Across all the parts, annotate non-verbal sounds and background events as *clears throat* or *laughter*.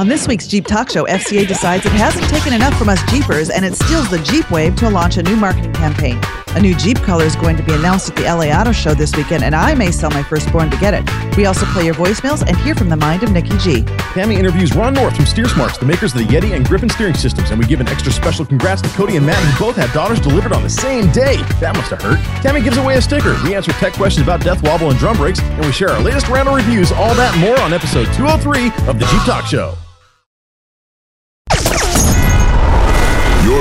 On this week's Jeep Talk Show, FCA decides it hasn't taken enough from us Jeepers and it steals the Jeep Wave to launch a new marketing campaign. A new Jeep color is going to be announced at the LA Auto Show this weekend, and I may sell my firstborn to get it. We also play your voicemails and hear from the mind of Nikki G. Tammy interviews Ron North from Steer Smarts, the makers of the Yeti and Griffin steering systems, and we give an extra special congrats to Cody and Matt, who both had daughters delivered on the same day. That must have hurt. Tammy gives away a sticker. We answer tech questions about death wobble and drum brakes, and we share our latest round of reviews. All that more on episode 203 of the Jeep Talk Show.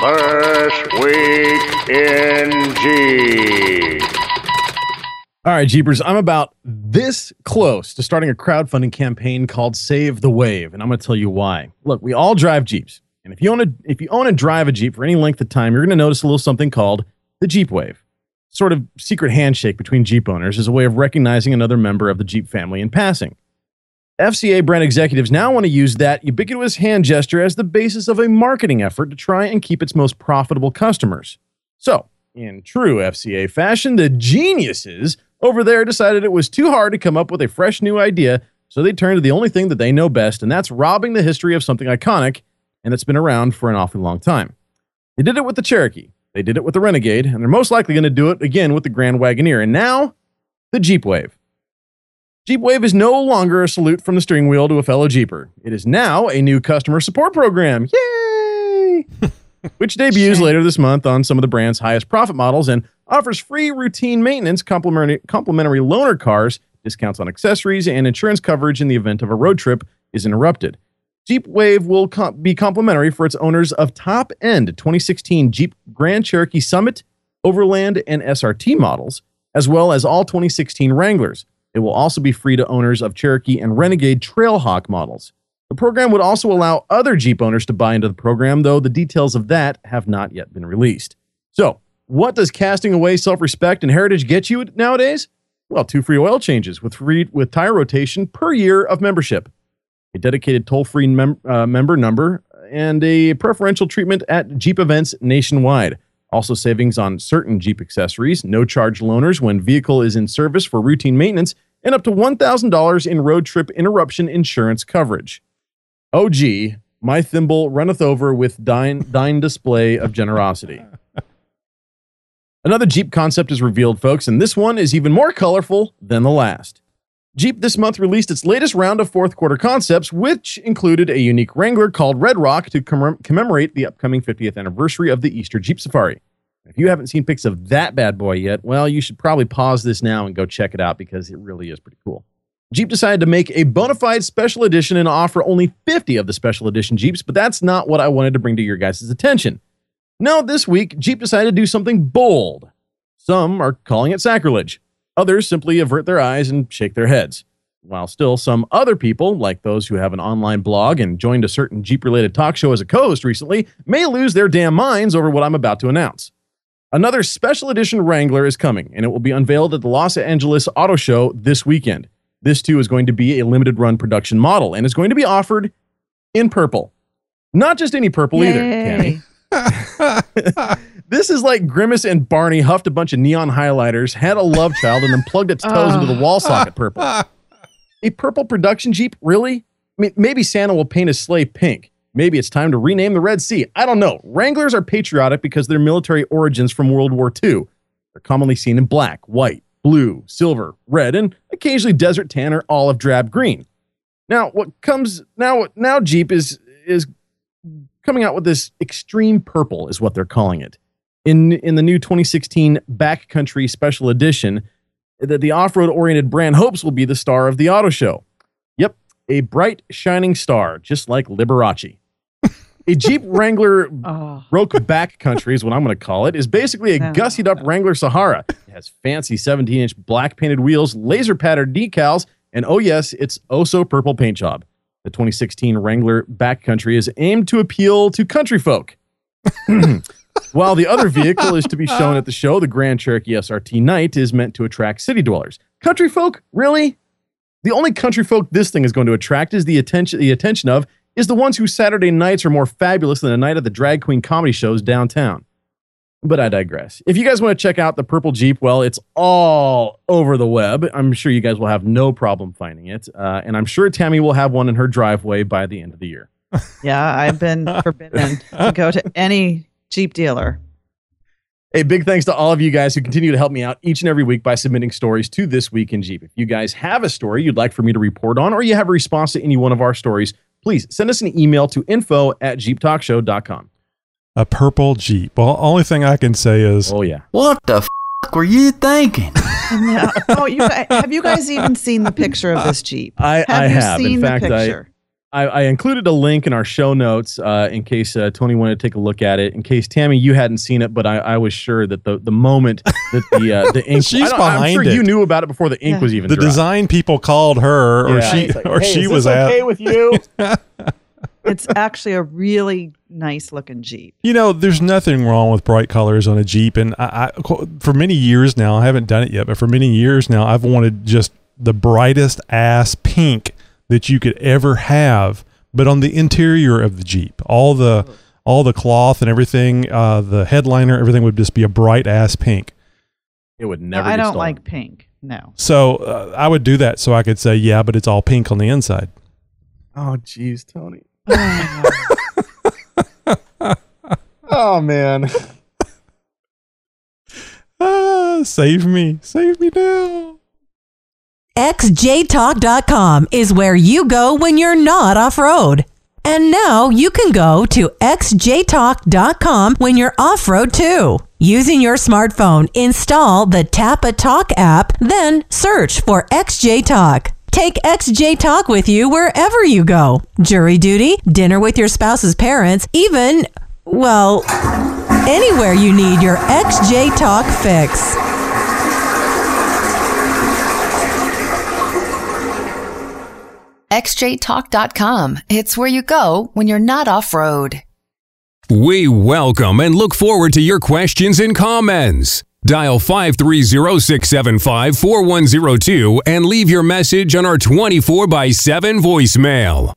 First week in G. All right, Jeepers, I'm about this close to starting a crowdfunding campaign called Save the Wave, and I'm going to tell you why. Look, we all drive Jeeps, and if you own a if you own and drive a Jeep for any length of time, you're going to notice a little something called the Jeep Wave. Sort of secret handshake between Jeep owners is a way of recognizing another member of the Jeep family in passing. FCA brand executives now want to use that ubiquitous hand gesture as the basis of a marketing effort to try and keep its most profitable customers. So, in true FCA fashion, the geniuses over there decided it was too hard to come up with a fresh new idea, so they turned to the only thing that they know best, and that's robbing the history of something iconic and that's been around for an awfully long time. They did it with the Cherokee, they did it with the Renegade, and they're most likely going to do it again with the Grand Wagoneer, and now the Jeep Wave. Jeep Wave is no longer a salute from the steering wheel to a fellow Jeeper. It is now a new customer support program. Yay! *laughs* Which debuts later this month on some of the brand's highest profit models and offers free routine maintenance, complimentary, complimentary loaner cars, discounts on accessories, and insurance coverage in the event of a road trip is interrupted. Jeep Wave will com- be complimentary for its owners of top end 2016 Jeep Grand Cherokee Summit, Overland, and SRT models, as well as all 2016 Wranglers. It will also be free to owners of Cherokee and Renegade Trailhawk models. The program would also allow other Jeep owners to buy into the program, though the details of that have not yet been released. So, what does casting away self respect and heritage get you nowadays? Well, two free oil changes with free with tire rotation per year of membership, a dedicated toll free mem- uh, member number, and a preferential treatment at Jeep events nationwide. Also, savings on certain Jeep accessories, no charge loaners when vehicle is in service for routine maintenance, and up to $1,000 in road trip interruption insurance coverage. Oh, gee, my thimble runneth over with thine, thine display of generosity. *laughs* Another Jeep concept is revealed, folks, and this one is even more colorful than the last. Jeep this month released its latest round of fourth quarter concepts, which included a unique Wrangler called Red Rock to commem- commemorate the upcoming 50th anniversary of the Easter Jeep Safari. If you haven't seen pics of that bad boy yet, well, you should probably pause this now and go check it out because it really is pretty cool. Jeep decided to make a bona fide special edition and offer only 50 of the special edition Jeeps, but that's not what I wanted to bring to your guys' attention. No, this week, Jeep decided to do something bold. Some are calling it sacrilege. Others simply avert their eyes and shake their heads. While still, some other people, like those who have an online blog and joined a certain Jeep related talk show as a co host recently, may lose their damn minds over what I'm about to announce. Another special edition Wrangler is coming, and it will be unveiled at the Los Angeles Auto Show this weekend. This too is going to be a limited run production model and is going to be offered in purple. Not just any purple either, Yay. Tammy. *laughs* *laughs* this is like Grimace and Barney huffed a bunch of neon highlighters, had a love child, and then plugged its toes into the wall socket uh. purple. A purple production Jeep? Really? I mean, maybe Santa will paint his sleigh pink. Maybe it's time to rename the Red Sea. I don't know. Wranglers are patriotic because their military origins from World War II. They're commonly seen in black, white, blue, silver, red, and occasionally desert tan or olive drab green. Now, what comes now? Now Jeep is is coming out with this extreme purple, is what they're calling it. In in the new 2016 Backcountry Special Edition, that the off-road oriented brand hopes will be the star of the auto show. Yep, a bright shining star, just like Liberace. A Jeep *laughs* Wrangler Oh. Broke Backcountry is what I'm going to call it. Is basically a No. gussied up Wrangler Sahara. It has fancy 17 inch black painted wheels, laser patterned decals, and oh yes, it's oh so purple paint job. The 2016 Wrangler Backcountry is aimed to appeal to country folk. *clears throat* *laughs* While the other vehicle is to be shown at the show, the Grand Cherokee SRT Night is meant to attract city dwellers. Country folk? Really? The only country folk this thing is going to attract is the attention the attention of is the ones whose Saturday nights are more fabulous than a night at the drag queen comedy shows downtown. But I digress. If you guys want to check out the purple Jeep, well, it's all over the web. I'm sure you guys will have no problem finding it. Uh, and I'm sure Tammy will have one in her driveway by the end of the year. *laughs* Yeah, I've been forbidden to go to any Jeep dealer. A big thanks to all of you guys who continue to help me out each and every week by submitting stories to This Week in Jeep. If you guys have a story you'd like for me to report on, or you have a response to any one of our stories, please send us an email to info at jeeptalkshow.com. A purple Jeep. Well, only thing I can say is Oh, yeah. What the f were you thinking? *laughs* Yeah. Oh, you have you guys even seen the picture of this Jeep? I, I you have. seen In fact, the I, picture? I, I included a link in our show notes uh, in case uh, Tony wanted to take a look at it. In case Tammy, you hadn't seen it, but I, I was sure that the, the moment that the uh, the *laughs* ink, She's I don't- I'm behind sure it. you knew about it before the ink Yeah. was even the dry. design people called her, or Yeah. she, It's like, or "Hey, she is was this at. okay with you. *laughs* It's actually a really nice looking Jeep. You know, there's nothing wrong with bright colors on a Jeep, and I, I, for many years now, I haven't done it yet, but for many years now, I've wanted just the brightest ass pink that you could ever have, but on the interior of the Jeep, all the all the cloth and everything, uh, the headliner, everything would just be a bright ass pink. it would No, never. I don't stolen. like pink. No. So uh, I would do that so I could say, yeah, but it's all pink on the inside. Oh, jeez, Tony. Oh, *laughs* Oh man. Ah, save me, save me now. XJTalk.com is where you go when you're not off road. And now you can go to XJTalk.com when you're off road too. Using your smartphone, install the Tapatalk app, then search for XJ Talk. Take XJ Talk with you wherever you go. Jury duty, dinner with your spouse's parents, even, well, anywhere you need your XJ Talk fix. xjtalk.com. It's where you go when you're not off road. We welcome and look forward to your questions and comments. Dial 530-675-4102 and leave your message on our 24 by 7 voicemail.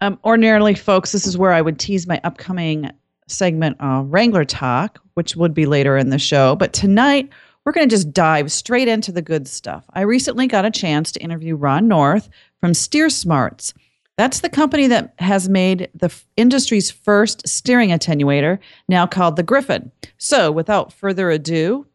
Um, ordinarily, folks, this is where I would tease my upcoming segment, uh, Wrangler Talk, which would be later in the show. But tonight, we're going to just dive straight into the good stuff. I recently got a chance to interview Ron North from Steer Smarts. That's the company that has made the industry's first steering attenuator, now called the Griffin. So, without further ado,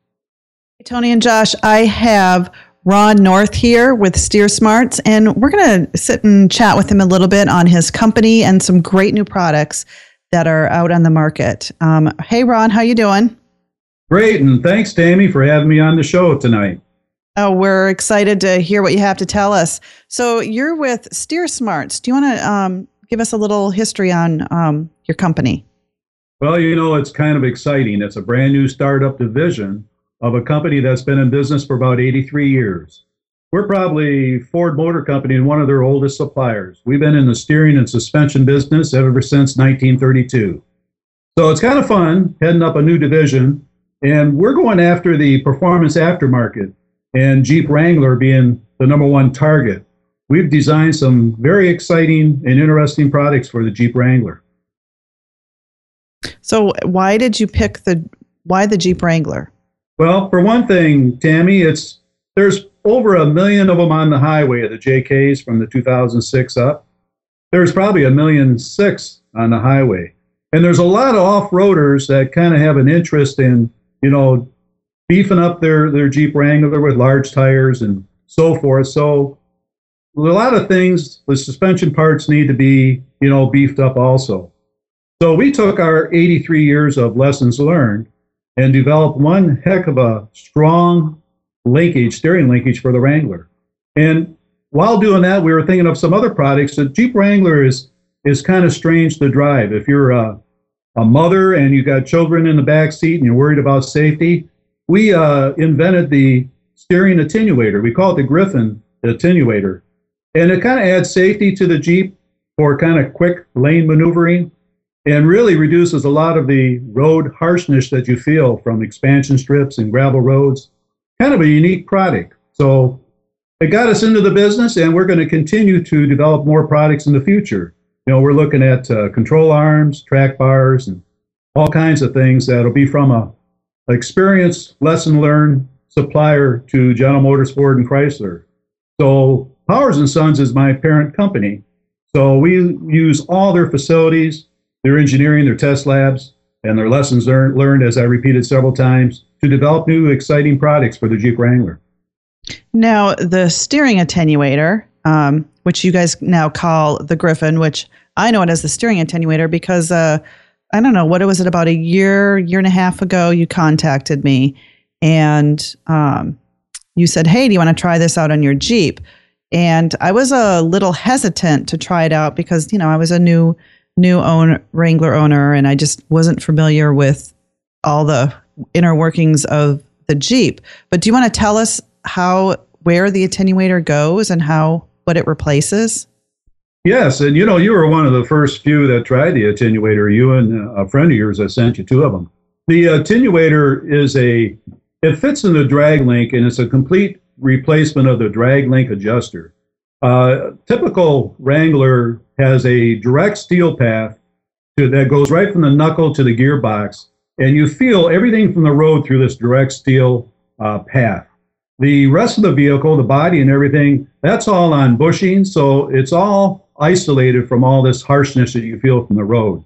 Tony and Josh, I have Ron North here with Steer Smarts, and we're going to sit and chat with him a little bit on his company and some great new products that are out on the market. Um, hey, Ron, how you doing? Great, and thanks, Tammy, for having me on the show tonight. Oh, we're excited to hear what you have to tell us. So you're with Steer Smarts. Do you want to um, give us a little history on um, your company? Well, you know, it's kind of exciting. It's a brand new startup division of a company that's been in business for about 83 years. We're probably Ford Motor Company and one of their oldest suppliers. We've been in the steering and suspension business ever since 1932. So it's kind of fun heading up a new division, and we're going after the performance aftermarket, and Jeep Wrangler being the number one target. We've designed some very exciting and interesting products for the Jeep Wrangler. So why did you pick the why the Jeep Wrangler? Well, for one thing, Tammy, it's there's over a million of them on the highway, the JKs from the 2006 up. There's probably a million six on the highway. And there's a lot of off-roaders that kind of have an interest in, you know, beefing up their, their Jeep Wrangler with large tires and so forth. So a lot of things, the suspension parts need to be, you know, beefed up also. So we took our 83 years of lessons learned and developed one heck of a strong linkage, steering linkage for the Wrangler. And while doing that, we were thinking of some other products. The Jeep Wrangler is is kind of strange to drive. If you're a, a mother and you got children in the back seat and you're worried about safety, we uh, invented the steering attenuator. We call it the Griffin attenuator, and it kind of adds safety to the Jeep for kind of quick lane maneuvering and really reduces a lot of the road harshness that you feel from expansion strips and gravel roads. Kind of a unique product. So it got us into the business, and we're going to continue to develop more products in the future. You know, we're looking at uh, control arms, track bars, and all kinds of things that'll be from a experienced, lesson learned supplier to General Motors, Ford, and Chrysler. So Powers and Sons is my parent company. So we use all their facilities, their engineering, their test labs, and their lessons learned, learned as I repeated several times, to develop new exciting products for the Jeep Wrangler. Now, the steering attenuator, um, which you guys now call the Griffin, which I know it as the steering attenuator because uh, I don't know what it was it about a year, year and a half ago. You contacted me and um, you said, "Hey, do you want to try this out on your Jeep?" And I was a little hesitant to try it out because you know I was a new new own Wrangler owner and I just wasn't familiar with all the inner workings of the Jeep. But do you want to tell us how where the attenuator goes and how what it replaces? Yes, and you know you were one of the first few that tried the attenuator. You and a friend of yours, I sent you two of them. The attenuator is a it fits in the drag link and it's a complete replacement of the drag link adjuster. Uh, typical Wrangler has a direct steel path to, that goes right from the knuckle to the gearbox, and you feel everything from the road through this direct steel uh, path. The rest of the vehicle, the body and everything, that's all on bushing, so it's all isolated from all this harshness that you feel from the road.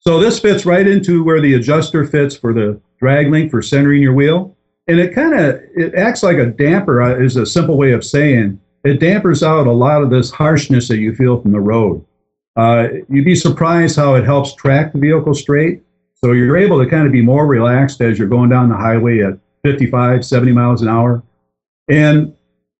So this fits right into where the adjuster fits for the drag link for centering your wheel. And it kind of it acts like a damper uh, is a simple way of saying it dampers out a lot of this harshness that you feel from the road. Uh, you'd be surprised how it helps track the vehicle straight. So you're able to kind of be more relaxed as you're going down the highway at 55, 70 miles an hour. And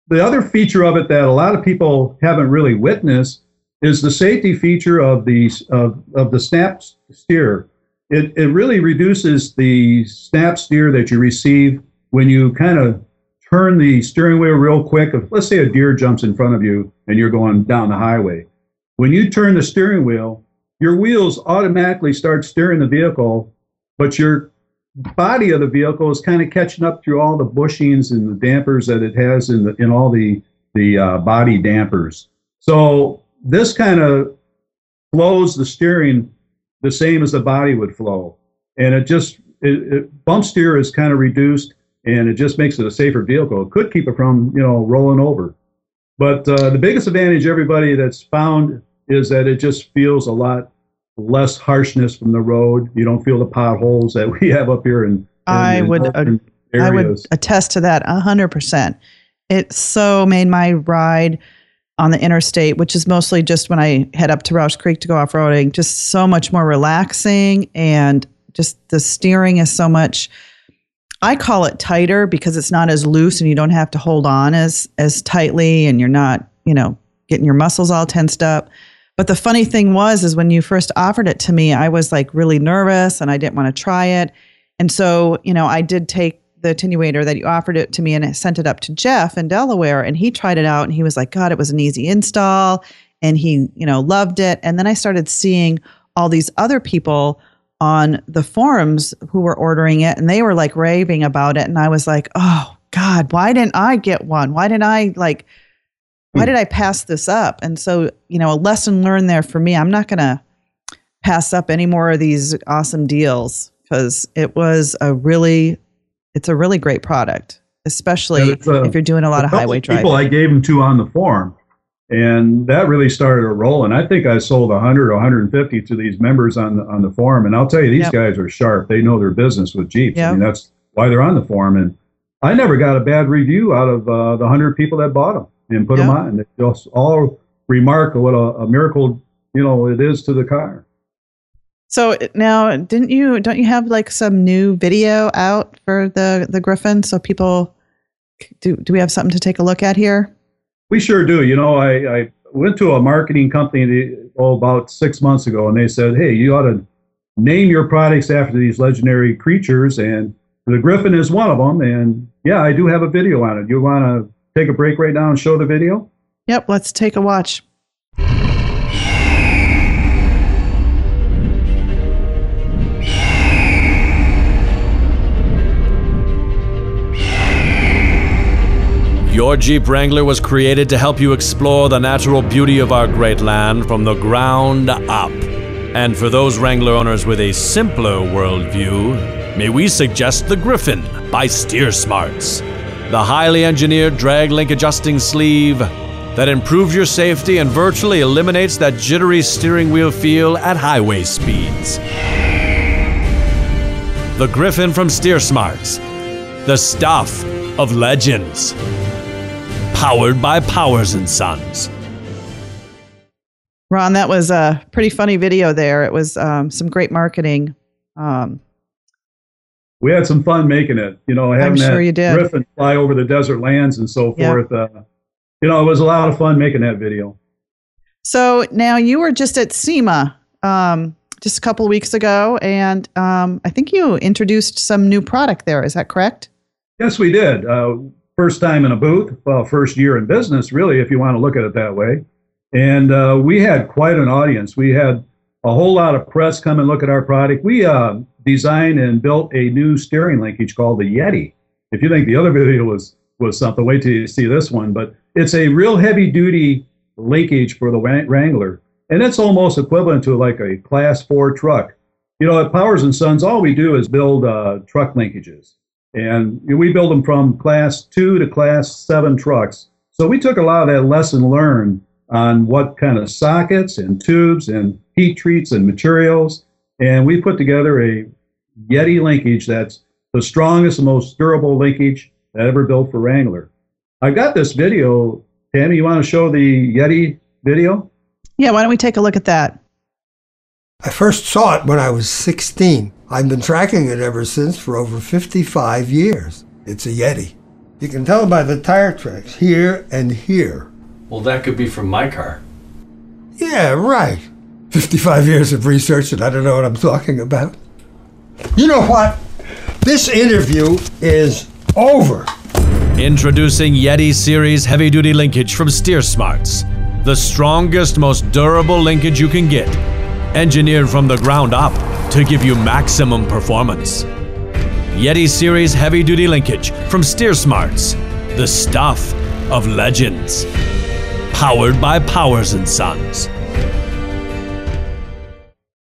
the other feature of it that a lot of people haven't really witnessed is the safety feature of the of, of the snap steer. It, it really reduces the snap steer that you receive when you kind of turn the steering wheel real quick. Let's say a deer jumps in front of you and you're going down the highway. When you turn the steering wheel, your wheels automatically start steering the vehicle, but your body of the vehicle is kind of catching up through all the bushings and the dampers that it has in the in all the the uh, body dampers. So this kind of flows the steering the same as the body would flow, and it just it, it, bump steer is kind of reduced, and it just makes it a safer vehicle. It could keep it from you know rolling over, but uh, the biggest advantage everybody that's found is that it just feels a lot less harshness from the road. You don't feel the potholes that we have up here in. in I would uh, I would attest to that hundred percent. It so made my ride on the interstate, which is mostly just when I head up to Rausch Creek to go off roading, just so much more relaxing and just the steering is so much. I call it tighter because it's not as loose and you don't have to hold on as as tightly and you're not, you know, getting your muscles all tensed up. But the funny thing was, is when you first offered it to me, I was like really nervous and I didn't want to try it. And so, you know, I did take the attenuator that you offered it to me and I sent it up to Jeff in Delaware and he tried it out and he was like, God, it was an easy install. And he, you know, loved it. And then I started seeing all these other people on the forums who were ordering it and they were like raving about it. And I was like, oh God, why didn't I get one? Why didn't I like why did I pass this up? And so, you know, a lesson learned there for me. I'm not to pass up any more of these awesome deals because it was a really, it's a really great product, especially uh, if you're doing a lot of highway driving. People I gave them to on the forum, and that really started a roll. And I think I sold 100 or 150 to these members on the on the forum. And I'll tell you, these yep. guys are sharp. They know their business with Jeeps. Yep. I mean, that's why they're on the forum. And I never got a bad review out of uh, the 100 people that bought them and put them on. They just all remark what a, a miracle you know it is to the car. So now, didn't you? Don't you have like some new video out for the the Griffin? So people, do do we have something to take a look at here? We sure do. You know, I, I went to a marketing company oh, about six months ago, and they said, "Hey, you ought to name your products after these legendary creatures." And the Griffin is one of them. And yeah, I do have a video on it. You want to take a break right now and show the video? Yep, let's take a watch. Your Jeep Wrangler was created to help you explore the natural beauty of our great land from the ground up. And for those Wrangler owners with a simpler worldview, may we suggest the Griffin by Steer Smarts, the highly engineered drag link adjusting sleeve that improves your safety and virtually eliminates that jittery steering wheel feel at highway speeds. The Griffin from Steer Smarts, the stuff of legends. Powered by Powers and Sons. Ron, that was a pretty funny video there. It was um, some great marketing. Um, we had some fun making it. You know, having sure that you did. Griffin fly over the desert lands and so Yeah. forth. Uh, you know, it was a lot of fun making that video. so now you were just at SEMA um, just a couple of weeks ago, and um, I think you introduced some new product there. Is that correct? Yes, we did. Uh, first time in a booth, well, first year in business, really, if you want to look at it that way. And uh, we had quite an audience. We had a whole lot of press come and look at our product. We uh, designed and built a new steering linkage called the Yeti. If you think the other *laughs* video was was something, wait till you see this one. But it's a real heavy duty linkage for the Wrangler, and it's almost equivalent to like a Class Four truck. You know, at Powers and Sons, all we do is build uh, truck linkages and we build them from class two to class seven trucks. So we took a lot of that lesson learned on what kind of sockets and tubes and heat treats and materials, and we put together a Yeti linkage that's the strongest and most durable linkage that ever built for Wrangler. I got this video. Tammy, you want to show the Yeti video? Yeah, why don't we take a look at that? I first saw it when I was 16. I've been tracking it ever since for over 55 years. It's a Yeti. You can tell by the tire tracks here and here. Well, that could be from my car. Yeah, right. 55 years of research and I don't know what I'm talking about. You know what? This interview is over. Introducing Yeti Series heavy duty linkage from Steer Smarts, the strongest, most durable linkage you can get, engineered from the ground up to give you maximum performance. Yeti Series heavy duty linkage from Steer Smarts, the stuff of legends. Powered by Powers and Sons.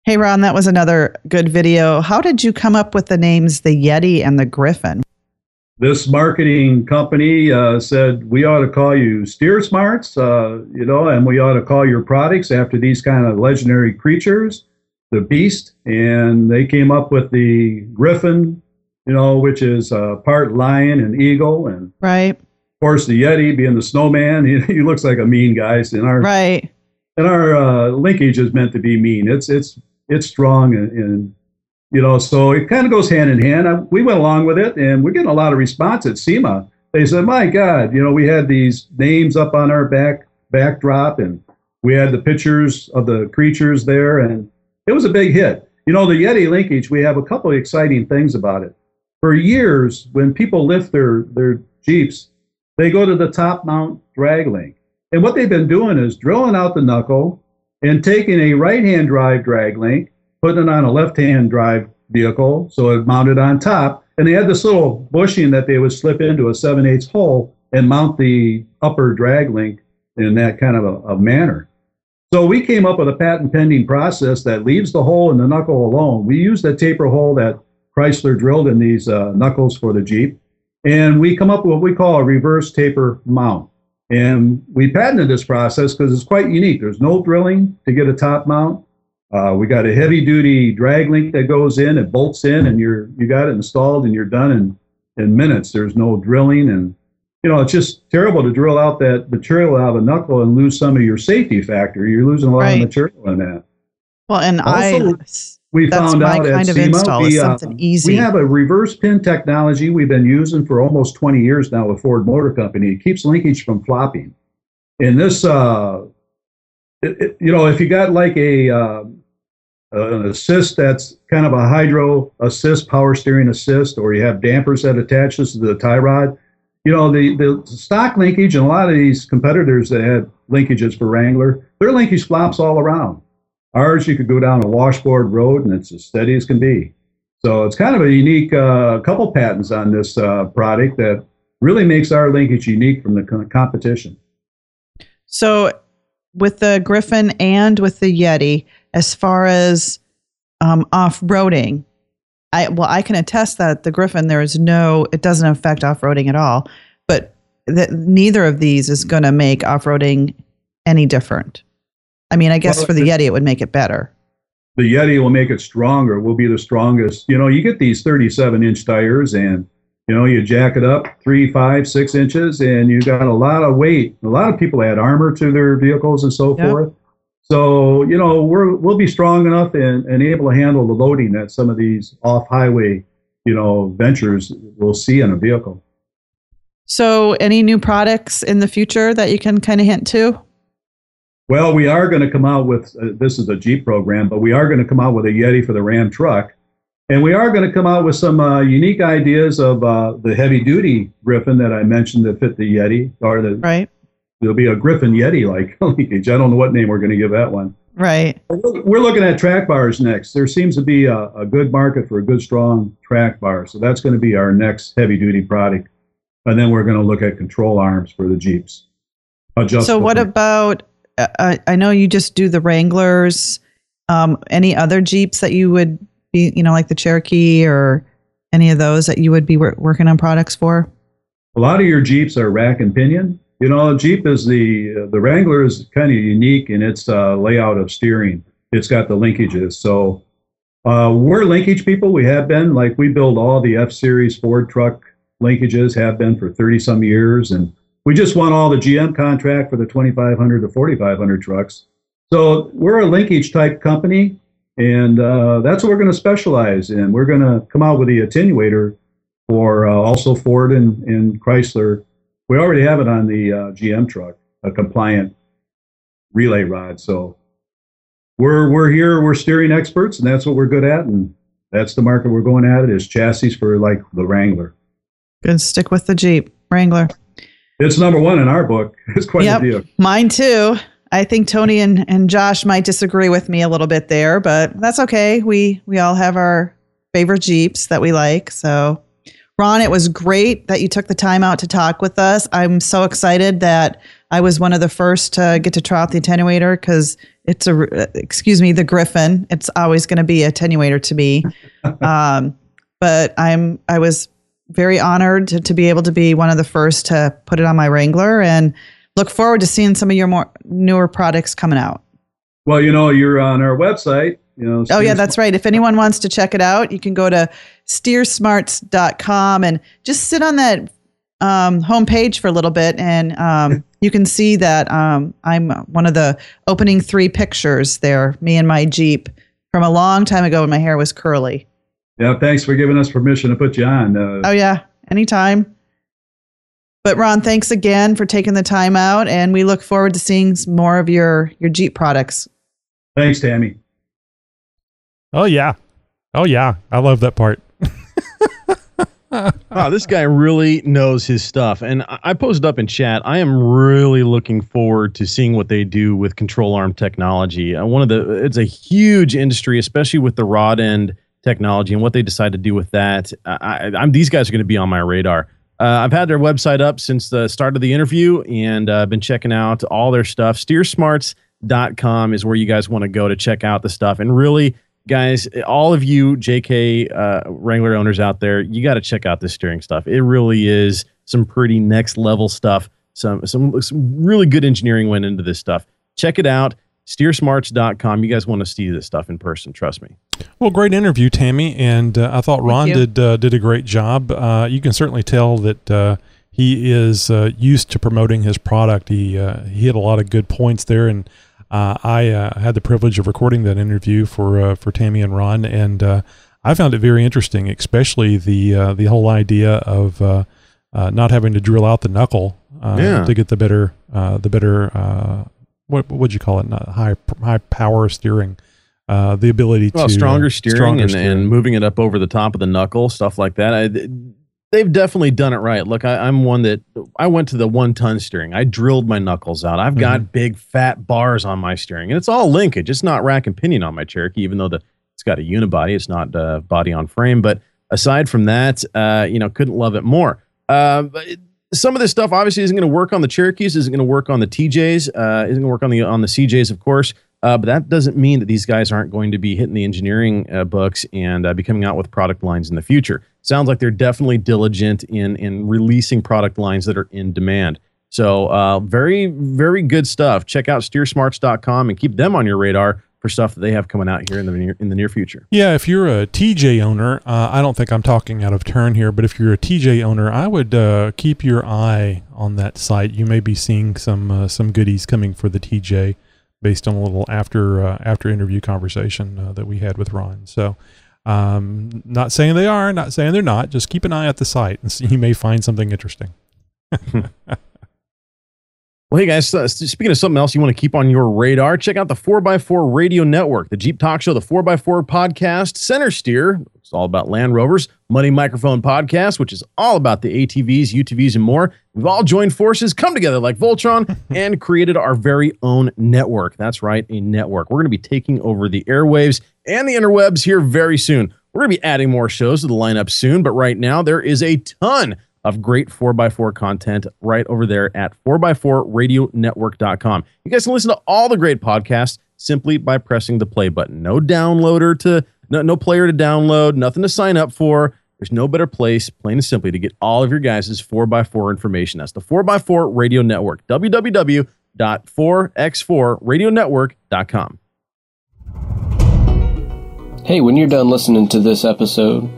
Hey, Ron, that was another good video. How did you come up with the names the Yeti and the Griffin? This marketing company uh, said we ought to call you Steer Smarts, uh, you know, and we ought to call your products after these kind of legendary creatures, the Beast, and they came up with the Griffin, you know, which is uh, part lion and eagle, and Right, of course the Yeti being the snowman. *laughs* He, he looks like a mean guy, and our right. and our uh, linkage is meant to be mean. It's it's it's strong and, and you know, so it kind of goes hand in hand. I, we went along with it, and we're getting a lot of response at SEMA. They said, "My God, you know, we had these names up on our back backdrop, and we had the pictures of the creatures there, and it was a big hit." You know, the Yeti linkage. We have a couple of exciting things about it. For years, when people lift their their Jeeps, they go to the top mount drag link, and what they've been doing is drilling out the knuckle and taking a right-hand drive drag link putting it on a left-hand drive vehicle, so it mounted on top. And they had this little bushing that they would slip into a 7 8 hole and mount the upper drag link in that kind of a, a manner. So we came up with a patent pending process that leaves the hole in the knuckle alone. We use the taper hole that Chrysler drilled in these uh, knuckles for the Jeep, and we come up with what we call a reverse taper mount. And we patented this process because it's quite unique. There's no drilling to get a top mount. Uh, we got a heavy duty drag link that goes in, it bolts in, and you're you got it installed, and you're done in in minutes. There's no drilling, and you know it's just terrible to drill out that material out of a knuckle and lose some of your safety factor. You're losing a lot Right. of material in that. Well, and Also, I We found out kind at of SEMA, we, uh, something easy. We have a reverse pin technology we've been using for almost 20 years now with Ford Motor Company. It keeps linkage from flopping. And this, uh, it, it- you know, if you got like a uh, an assist that's kind of a hydro assist, power steering assist, or you have dampers that attaches to the tie rod, you know, the, the stock linkage and a lot of these competitors that had linkages for Wrangler, their linkage flops all around. Ours, you could go down a washboard road and it's as steady as can be. So it's kind of a unique uh, couple patents on this uh, product that really makes our linkage unique from the competition. So, with the Griffin and with the Yeti, as far as um, off roading, I well, I can attest that the Griffin there is no, it doesn't affect off roading at all. But that neither of these is going to make off roading any different. I mean, I guess Well, for the Yeti, it would make it better. The Yeti will make it stronger. Will be the strongest. You know, you get these 37 inch tires, and you know you jack it up three, five, six inches, and you got a lot of weight. A lot of people add armor to their vehicles and so Yeah. forth. So you know we're we'll be strong enough and, and able to handle the loading that some of these off highway you know ventures will see in a vehicle. So, any new products in the future that you can kind of hint to? Well, we are going to come out with uh, this is a Jeep program, but we are going to come out with a Yeti for the Ram truck, and we are going to come out with some uh, unique ideas of uh, the heavy duty Griffin that I mentioned that fit the Yeti, or the right. There'll be a Griffin Yeti like linkage. I don't know what name we're going to give that one. Right. We're looking at track bars next. There seems to be a, a good market for a good strong track bar, so that's going to be our next heavy duty product, and then we're going to look at control arms for the Jeeps. So, what about? Uh, I, I know you just do the Wranglers. Um, any other Jeeps that you would be, you know, like the Cherokee or any of those that you would be wor- working on products for? a lot of your Jeeps are rack and pinion. You know, Jeep is the the Wrangler is kind of unique in its uh, layout of steering. It's got the linkages. So uh, we're linkage people. We have been like we build all the F Series Ford truck linkages. Have been for thirty some years, and we just won all the GM contract for the twenty five hundred to forty five hundred trucks. So we're a linkage type company, and uh, that's what we're going to specialize in. We're going to come out with the attenuator for uh, also Ford and, and Chrysler. We already have it on the uh, GM truck, a compliant relay rod. So we're we're here, we're steering experts, and that's what we're good at, and that's the market we're going at. It is chassis for like the Wrangler. Good. Stick with the Jeep Wrangler. It's number one in our book. *laughs* It's quite Yep. a deal. Mine too. I think Tony and, and Josh might disagree with me a little bit there, but that's okay. We we all have our favorite Jeeps that we like. So Ron, it was great that you took the time out to talk with us. I'm so excited that I was one of the first to get to try out the attenuator because it's a excuse me the Griffin. It's always going to be attenuator to me. *laughs* um, but I'm I was very honored to, to be able to be one of the first to put it on my Wrangler and look forward to seeing some of your more newer products coming out. Well, you know, you're on our website. You know. Oh, yeah, that's right. If anyone wants to check it out, you can go to steersmarts.com and just sit on that um, homepage for a little bit. And um, *laughs* you can see that um, I'm one of the opening three pictures there, me and my Jeep from a long time ago when my hair was curly. Yeah. Thanks for giving us permission to put you on. Uh, Oh, yeah, anytime. But Ron, thanks again for taking the time out, and we look forward to seeing more of your your Jeep products. Thanks, Tammy. Oh yeah. Oh yeah. I love that part. *laughs* wow, this guy really knows his stuff. And I posted up in chat. I am really looking forward to seeing what they do with control arm technology. Uh, one of the it's a huge industry, especially with the rod end technology and what they decide to do with that. I, I'm these guys are going to be on my radar. Uh, I've had their website up since the start of the interview and I've uh, been checking out all their stuff. Steersmarts.com is where you guys want to go to check out the stuff. And really, guys, all of you JK uh, Wrangler owners out there, you got to check out this steering stuff. It really is some pretty next level stuff. Some, some some really good engineering went into this stuff. Check it out. Steersmarts.com. You guys want to see this stuff in person. Trust me. Well, great interview, Tammy, and uh, I thought Ron you. did uh, did a great job. Uh, you can certainly tell that uh, he is uh, used to promoting his product. He uh, he had a lot of good points there, and uh, I uh, had the privilege of recording that interview for uh, for Tammy and Ron, and uh, I found it very interesting, especially the uh, the whole idea of uh, uh, not having to drill out the knuckle uh, Yeah. to get the better uh, the better uh, what would you call it? Not high high power steering. Uh, the ability Well, to stronger steering, stronger and, steering. and moving it up over the top of the knuckle, stuff like that. I, they've definitely done it right. Look, I, I'm one that I went to the one ton steering. I drilled my knuckles out. I've got Mm-hmm. big fat bars on my steering, and it's all linkage. It's not rack and pinion on my Cherokee, even though the it's got a unibody. It's not uh, body on frame. But aside from that, uh, you know, couldn't love it more. Uh, it- some of this stuff obviously isn't going to work on the Cherokees, isn't going to work on the TJs, uh, isn't going to work on the on the CJs, of course. Uh, but that doesn't mean that these guys aren't going to be hitting the engineering uh, books and uh, be coming out with product lines in the future. Sounds like they're definitely diligent in in releasing product lines that are in demand. So uh, very very good stuff. Check out steersmarts.com and keep them on your radar for stuff that they have coming out here in the near, in the near future. Yeah, if you're a TJ owner, uh, I don't think I'm talking out of turn here, but if you're a TJ owner, I would uh, keep your eye on that site. You may be seeing some uh, some goodies coming for the TJ based on a little after uh, after interview conversation uh, that we had with Ron. So, um, not saying they are, not saying they're not. Just keep an eye at the site, and see, you may find something interesting. *laughs* Well, hey guys, uh, speaking of something else you want to keep on your radar, check out the 4x4 Radio Network, the Jeep Talk Show, the 4x4 podcast, Center Steer, it's all about Land Rovers, Money Microphone Podcast, which is all about the ATVs, UTVs, and more. We've all joined forces, come together like Voltron, *laughs* and created our very own network. That's right, a network. We're going to be taking over the airwaves and the interwebs here very soon. We're going to be adding more shows to the lineup soon, but right now there is a ton of great 4x4 content right over there at 4x4radionetwork.com. You guys can listen to all the great podcasts simply by pressing the play button. No downloader to no, no player to download, nothing to sign up for. There's no better place, plain and simply, to get all of your guys' 4x4 information. That's the 4x4 Radio Network. www.4x4radionetwork.com. Hey, when you're done listening to this episode,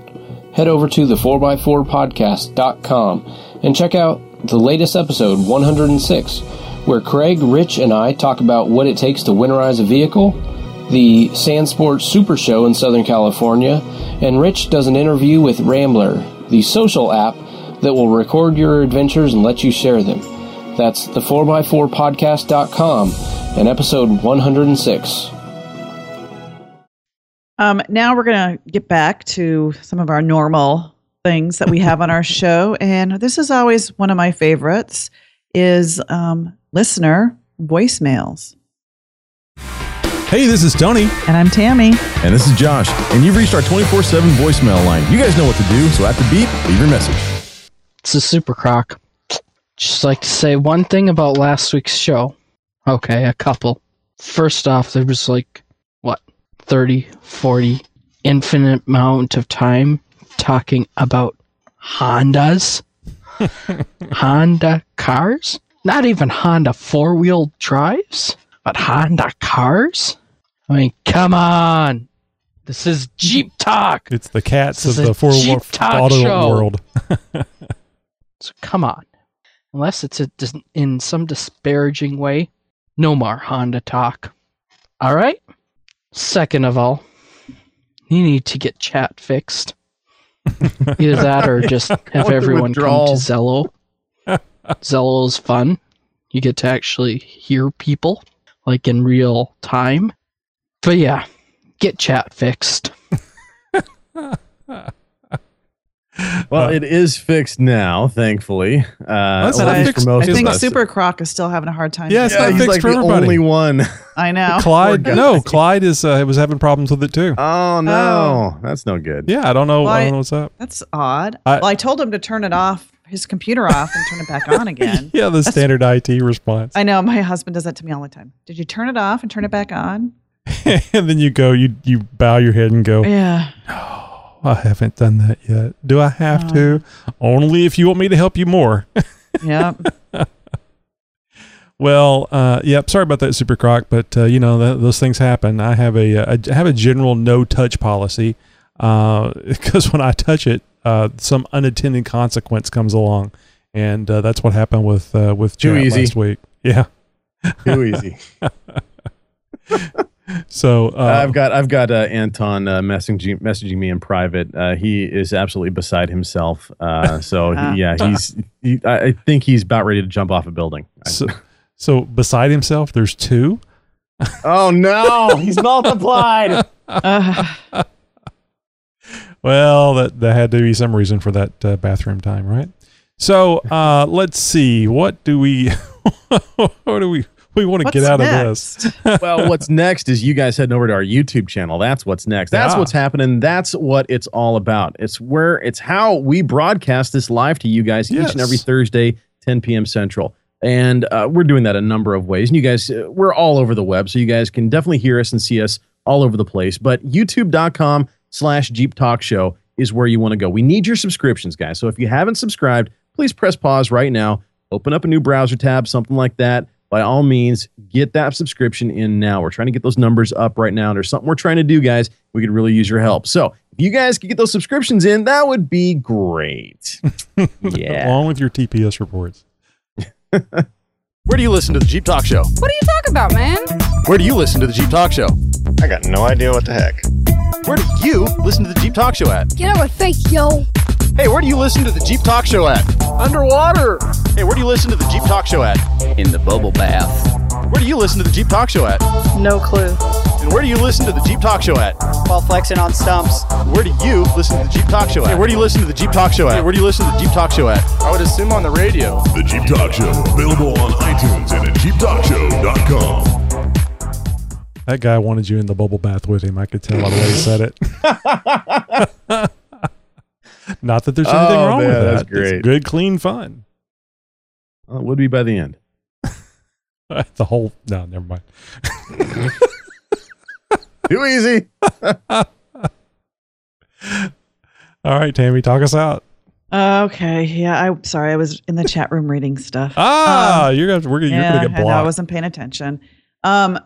head over to the 4x4podcast.com and check out the latest episode 106, where Craig, Rich, and I talk about what it takes to winterize a vehicle, the Sand Sports Super Show in Southern California, and Rich does an interview with Ramblr, the social app that will record your adventures and let you share them. That's the 4x4podcast.com and episode 106. Um, now we're going to get back to some of our normal things that we have on our *laughs* show, and this is always one of my favorites: is um, listener voicemails. Hey, this is Tony. And I'm Tammy. And this is Josh. And you've reached our 24 7 voicemail line. You guys know what to do, so at the beep, leave your message. It's a super croc. Just like to say one thing about last week's show. Okay, a couple. First off, there was like, what, 30, 40, infinite amount of time talking about Hondas? *laughs* Honda cars? Not even Honda four wheel drives, but Honda cars? I mean, come on. This is Jeep Talk. It's the cats This of the four wheel auto show. world. *laughs* So come on. Unless it's a, in some disparaging way, no more Honda talk. All right? Second of all, you need to get chat fixed. *laughs* Either that or just *laughs* have everyone come to. Zello. *laughs* Zello is fun. You get to actually hear people like in real time. But yeah, get chat fixed. Well, it is fixed now, thankfully. Uh, But at I, least for most I think. Super Croc is still having a hard time. Yeah, it's not he's fixed like for the everybody. only one. *laughs* I know. Clyde, no, Clyde is uh, was having problems with it too. Oh no, that's no good. Yeah, I don't know. Well, I I- don't know what's up. That's odd. I- well, I told him to turn it off, his computer off, and turn it back on *laughs* again. Yeah, the That's- standard IT response. I know my husband does that to me all the time. Did you turn it off and turn it back on? *laughs* and then you go, you you bow your head and go, Yeah. I haven't done that yet. Do I have to? Only if you want me to help you more. Yep. *laughs* Well, uh, yep. Sorry about that, Super Croc, but uh, you know th- those things happen. I have a, uh, have a general no touch policy *laughs* because when I touch it, uh, some unintended consequence comes along, and uh, that's what happened with uh, with Too Chat easy. last week. Yeah. Too easy. *laughs* So uh, I've got I've got uh, Anton uh, messaging messaging me in private. Uh, he is absolutely beside himself. Uh, *laughs* so he, yeah, *laughs* he's. He, I I think he's about ready to jump off a building. so, so beside himself, there's two. *laughs* oh no, he's multiplied. Well, that there had to be some reason for that uh, bathroom time, right? So uh, let's see. What do we? what do we? We want to What's get out next? of this. *laughs* well, what's next is you guys heading over to our YouTube channel. That's what's next. That's Yeah. what's happening. That's what it's all about. It's where it's how we broadcast this live to you guys each and every Thursday, 10 p.m. Central. And uh, we're doing that a number of ways. And you guys, uh, we're all over the web, so you guys can definitely hear us and see us all over the place. But youtube.com slash Jeep Talk Show is where you want to go. We need your subscriptions, guys. So if you haven't subscribed, please press pause right now, open up a new browser tab, something like that. By all means, get that subscription in now. We're trying to get those numbers up right now. There's something we're trying to do, guys. We could really use your help. So if you guys could get those subscriptions in, that would be great. *laughs* yeah. Along with your TPS reports. *laughs* Where do you listen to the Jeep Talk Show? What are you talking about, man? Where do you listen to the Jeep Talk Show? I got no idea what the heck. Where do you listen to the Jeep Talk Show at? Get out of my face, yo. Hey, where do you listen to the Jeep Talk Show at? Underwater. Hey, where do you listen to the Jeep Talk Show at? In the bubble bath. Where do you listen to the Jeep Talk Show at? No clue. And where do you listen to the Jeep Talk Show at? While flexing on stumps. Where do you listen to the Jeep Talk Show at? Hey, where do you listen to the Jeep Talk Show at? Hey, where do you listen to the Jeep Talk Show at? I would assume on the radio. The Jeep Talk Show, available on iTunes and at JeepTalkShow.com. That guy wanted you in the bubble bath with him. I could tell by the way he said it. *laughs* Not that there's anything Oh, wrong man, with that. that's It's great. good, clean fun. Well, it would be by the end. *laughs* the whole no, never mind. *laughs* Too easy. All right, Tammy, talk us out. Okay, yeah, I'm sorry. I was in the chat room reading stuff. Ah, Um, you're gonna we're, gonna- you're yeah, gonna get I know, I wasn't paying attention. Um,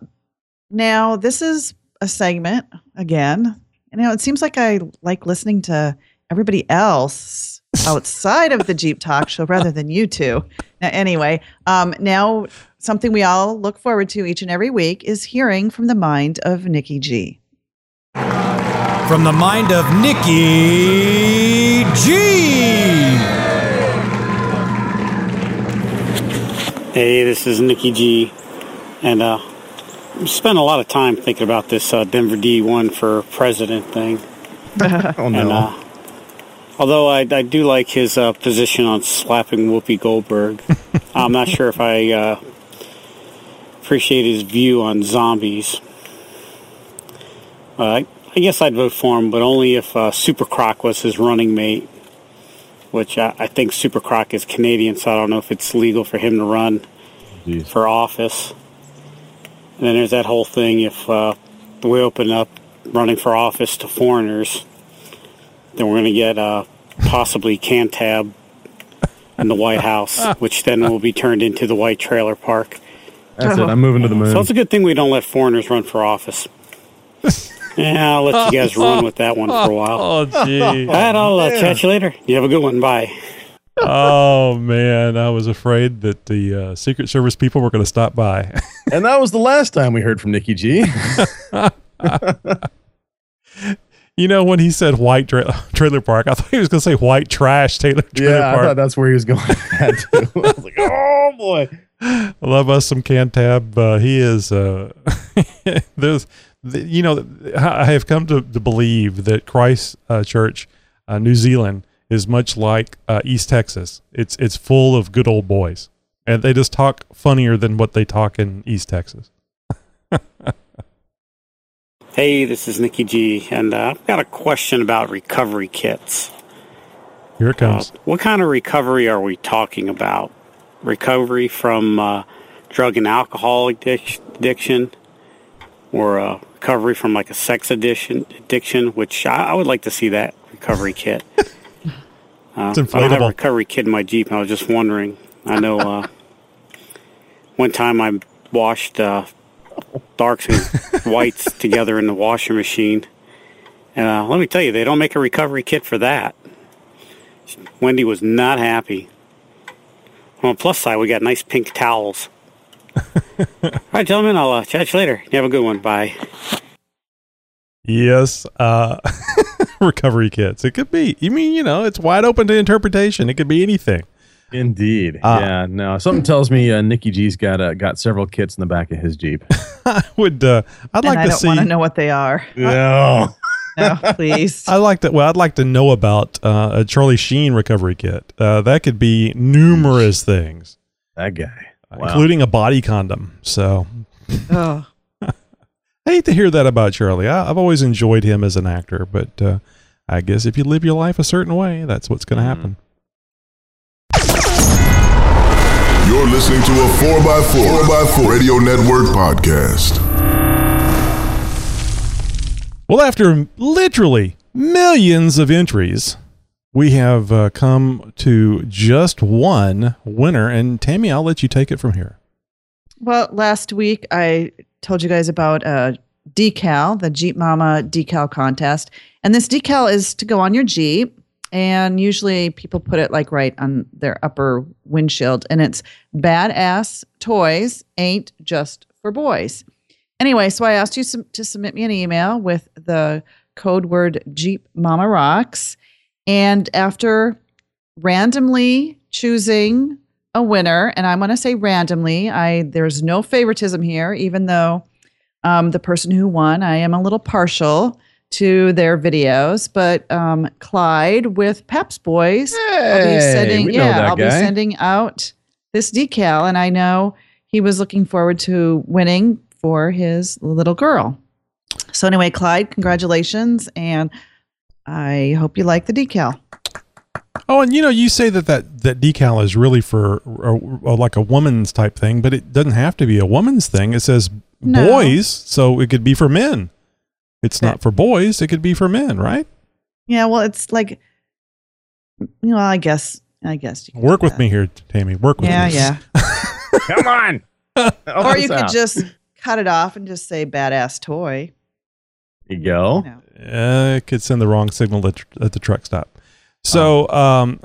now this is a segment again. You know, it seems like I like listening to everybody else outside of the Jeep Talk Show rather than you two. Now, anyway, um, now something we all look forward to each and every week is hearing from the mind of Nikki G. From the mind of Nikki G. Hey, this is Nikki G, and uh, I spent a lot of time thinking about this uh, Denver D1 for president thing. *laughs* oh no! And, uh, although I, I do like his uh, position on slapping Whoopi Goldberg, *laughs* I'm not sure if I uh, appreciate his view on zombies. Uh, I, I guess I'd vote for him, but only if uh, Super Croc was his running mate. Which I, I think Super Croc is Canadian, so I don't know if it's legal for him to run for office. And then there's that whole thing if uh, we open up running for office to foreigners, then we're going to get uh, possibly Cantab in the White House, *laughs* which then will be turned into the White Trailer Park. That's it. I'm moving to the moon. So it's a good thing we don't let foreigners run for office. *laughs* yeah, I'll let you guys run *laughs* with that one for a while. Oh, gee. All right, I'll uh, chat you later. You have a good one. Bye. Oh man, I was afraid that the uh, Secret Service people were going to stop by. *laughs* and that was the last time we heard from Nikki G. *laughs* you know, when he said white tra- *laughs* trailer park, I thought he was going to say white trash Taylor trailer yeah, I park. thought that's where he was going. I was like, oh boy. I love us some Cantab. Uh, he is. Uh, there's, the, you know, I have come to, to believe that Christ uh, Church, uh, New Zealand, is much like uh, East Texas. It's it's full of good old boys, and they just talk funnier than what they talk in East Texas. *laughs* Hey, this is Nikki G, and uh, I've got a question about recovery kits. Here it comes. What kind of recovery are we talking about? Recovery from uh, drug and alcohol addiction, or uh, recovery from like a sex addiction? Addiction, which I, I would like to see that recovery kit. *laughs* Uh, It's I don't have a recovery kit in my Jeep, and I was just wondering. I know uh, *laughs* one time I washed uh, darks and whites together in the washer machine. And uh, let me tell you, they don't make a recovery kit for that. Wendy was not happy. On the plus side, we got nice pink towels. *laughs* All right, gentlemen, I'll uh, chat you later. You have a good one. Bye. Yes, uh, *laughs* *laughs* recovery kits. It could be. You mean you know it's wide open to interpretation. It could be anything. Indeed. Uh, yeah. No. Something tells me uh, Nikki G's got uh, got several kits in the back of his Jeep. *laughs* I would. Uh, I'd and like I to don't see. want to know what they are. No. No, *laughs* please. I like to. Well, I'd like to know about uh, a Charlie Sheen recovery kit. Uh, that could be numerous things, That guy. Wow. including a body condom. So Oh. I hate to hear that about Charlie. I, I've always enjoyed him as an actor, but uh, I guess if you live your life a certain way, that's what's going to happen. You're listening to a 4x4, 4x4 Radio Network podcast. Well, after literally millions of entries, we have uh, come to just one winner. And Tammy, I'll let you take it from here. Well, last week I told you guys about a decal, the Jeep Mama decal contest. And this decal is to go on your Jeep. And usually people put it like right on their upper windshield. And it's badass toys ain't just for boys. Anyway, so I asked you sub- to submit me an email with the code word Jeep Mama Rocks. And after randomly choosing a winner, and I'm going to say randomly, I there's no favoritism here, even though um, the person who won, I am a little partial to their videos. But um, Clyde with Paps Boys, I'll be Hey, sending, we know yeah, I'll be guy. sending out this decal, and I know he was looking forward to winning for his little girl. So anyway, Clyde, congratulations, and I hope you like the decal. Oh, and you know, you say that that, that decal is really for uh, like a woman's type thing, but it doesn't have to be a woman's thing. It says No. boys, so it could be for men. It's not for boys; it could be for men, right? Yeah, well, it's like, you know, I guess, I guess. You Work with me here, Tammy. Work with yeah, me. yeah. Yeah. *laughs* Come on. *laughs* or you could just cut it off and just say "badass toy." you go. Uh, it could send the wrong signal at, at the truck stop. So, um,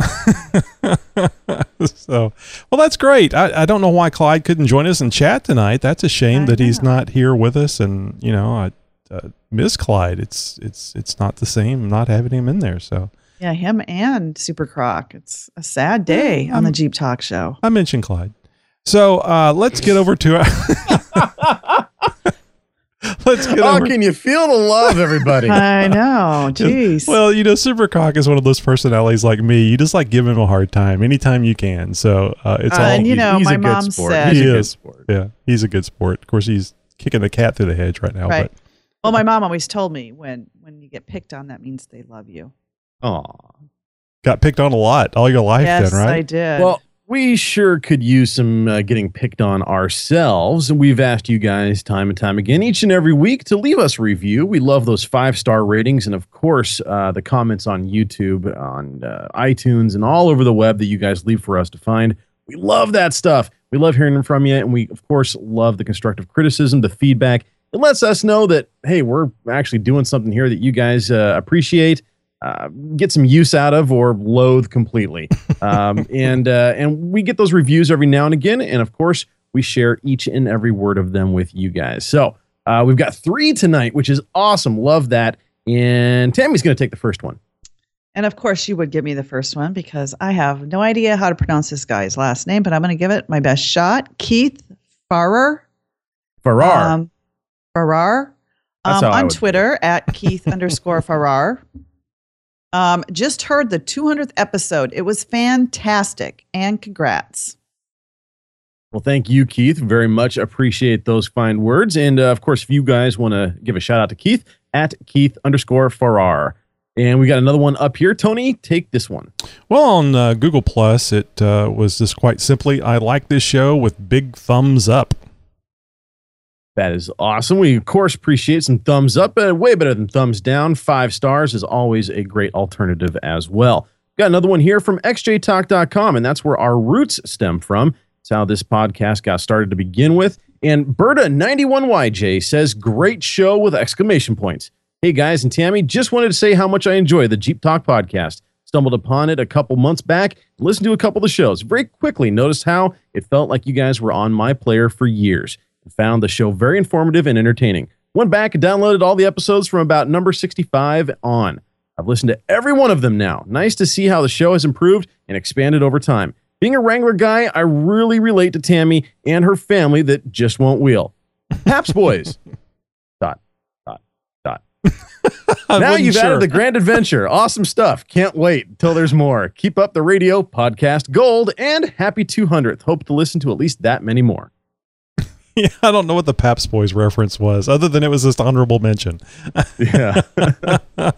*laughs* so well, that's great. I, I don't know why Clyde couldn't join us and chat tonight. That's a shame that he's not here with us. And you know, I uh, miss Clyde. It's it's it's not the same not having him in there. So Yeah, him and Super Croc. It's a sad day on the Jeep Talk Show. I mentioned Clyde. So uh, let's get over to *laughs* *laughs* *laughs* let's get Oh, over. can you feel the love, everybody? *laughs* I know. Jeez. Well, you know, Super Croc is one of those personalities like me. You just like give him a hard time anytime you can. So uh, it's Uh, all. and you know, he's a my good mom sport. said, He's he a good is. sport. Yeah, he's a good sport. Of course, he's kicking the cat through the hedge right now. right. Well, my mom always told me when when you get picked on, that means they love you. Aw. Got picked on a lot all your life, yes, then, right? I did. Well, we sure could use some uh, getting picked on ourselves. And We've asked you guys time and time again, each and every week, to leave us a review. We love those five star ratings, and of course, uh, the comments on YouTube, on uh, iTunes, and all over the web that you guys leave for us to find. We love that stuff. We love hearing from you, and we, of course, love the constructive criticism, the feedback. It lets us know that hey, we're actually doing something here that you guys uh, appreciate uh, get some use out of or loathe completely. Um, *laughs* and uh, and we get those reviews every now and again, and of course we share each and every word of them with you guys. So uh, we've got three tonight, which is awesome. Love that. And Tammy's going to take the first one. and of course, you would give me the first one because I have no idea how to pronounce this guy's last name, but I'm going to give it my best shot. Keith Farrar. Farrar. Um, Farrar. Um, on Twitter at Keith *laughs* underscore Farrar. Um, just heard the 200th episode. It was fantastic. And congrats. Well, thank you, Keith. Very much appreciate those fine words. And uh, of course, if you guys want to give a shout out to Keith, at Keith underscore Farrar. And we got another one up here. Tony, take this one. Well, on uh, Google Plus, it uh, was just quite simply, I like this show with big thumbs up. That is awesome. We, of course, appreciate some thumbs up, but way better than thumbs down. Five stars is always a great alternative as well. Got another one here from xjtalk.com, and that's where our roots stem from. It's how this podcast got started to begin with. And Berta91YJ says, Great show with exclamation points. Hey guys and Tammy, just wanted to say how much I enjoy the Jeep Talk podcast. Stumbled upon it a couple months back, listened to a couple of the shows. Very quickly noticed how it felt like you guys were on my player for years. Found the show very informative and entertaining. Went back and downloaded all the episodes from about number 65 on. I've listened to every one of them now. Nice to see how the show has improved and expanded over time. Being a Wrangler guy, I really relate to Tammy and her family that just won't wheel. Paps boys. dot, dot, dot. Now you've sure. added the grand adventure. Awesome stuff. Can't wait until there's more. Keep up the radio, podcast gold, and happy 200th. Hope to listen to at least that many more. *laughs* Yeah, I don't know what the Paps Boys reference was, other than it was just honorable mention. Yeah. *laughs* I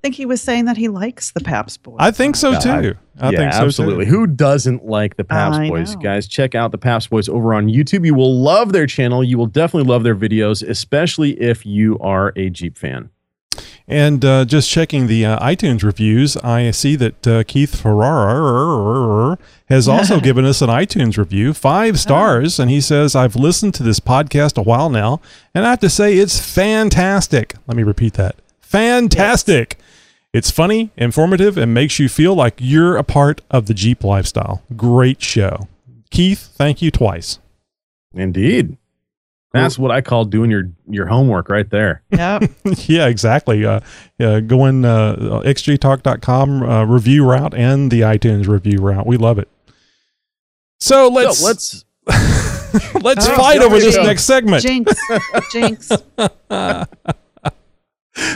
think he was saying that he likes the Paps boys. I think so too. I yeah, think so too. absolutely. Who doesn't like the Paps I Boys? know. Guys, check out the Paps Boys over on YouTube. You will love their channel. You will definitely love their videos, especially if you are a Jeep fan. And uh, just checking the uh, iTunes reviews, I see that uh, Keith Ferrara has also *laughs* given us an iTunes review, five stars, and he says, I've listened to this podcast a while now, and I have to say it's fantastic. Let me repeat that. Fantastic. It's funny, informative, and makes you feel like you're a part of the Jeep lifestyle. Great show. Keith, thank you twice. Indeed. That's what I call doing your your homework right there. *laughs* Yep. *laughs* yeah, exactly. Uh, uh, going uh, xjtalk.com uh, review route and the iTunes review route. We love it. So let's So let's *laughs* let's Oh, fight over this jinx. next segment. Jinx. Jinx.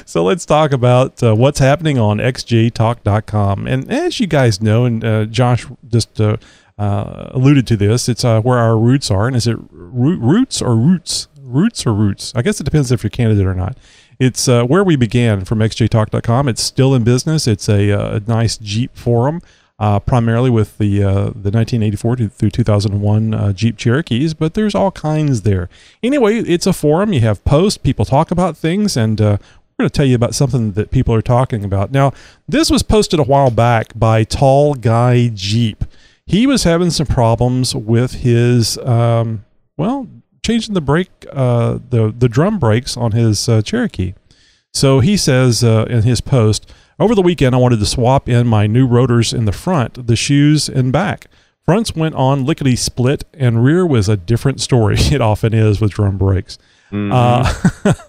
so let's talk about uh, what's happening on xjtalk.com. And as you guys know, and uh, Josh just uh, uh, alluded to this, it's uh, where our roots are. And is it root, roots or roots? Roots or roots? I guess it depends if you're Canadian or not. It's uh, where we began from xjtalk.com. It's still in business. It's a, uh, a nice Jeep forum. Uh, primarily with the uh, the 1984 through 2001 uh, Jeep Cherokees, but there's all kinds there. Anyway, it's a forum. You have posts, people talk about things, and we're going to tell you about something that people are talking about. Now, this was posted a while back by Tall Guy Jeep. He was having some problems with his, um, well, changing the brake, uh, the the drum brakes on his uh, Cherokee. So he says uh, in his post, over the weekend, I wanted to swap in my new rotors in the front, the shoes, and back. Fronts went on lickety split, and rear was a different story. *laughs* It often is with drum brakes. Uh,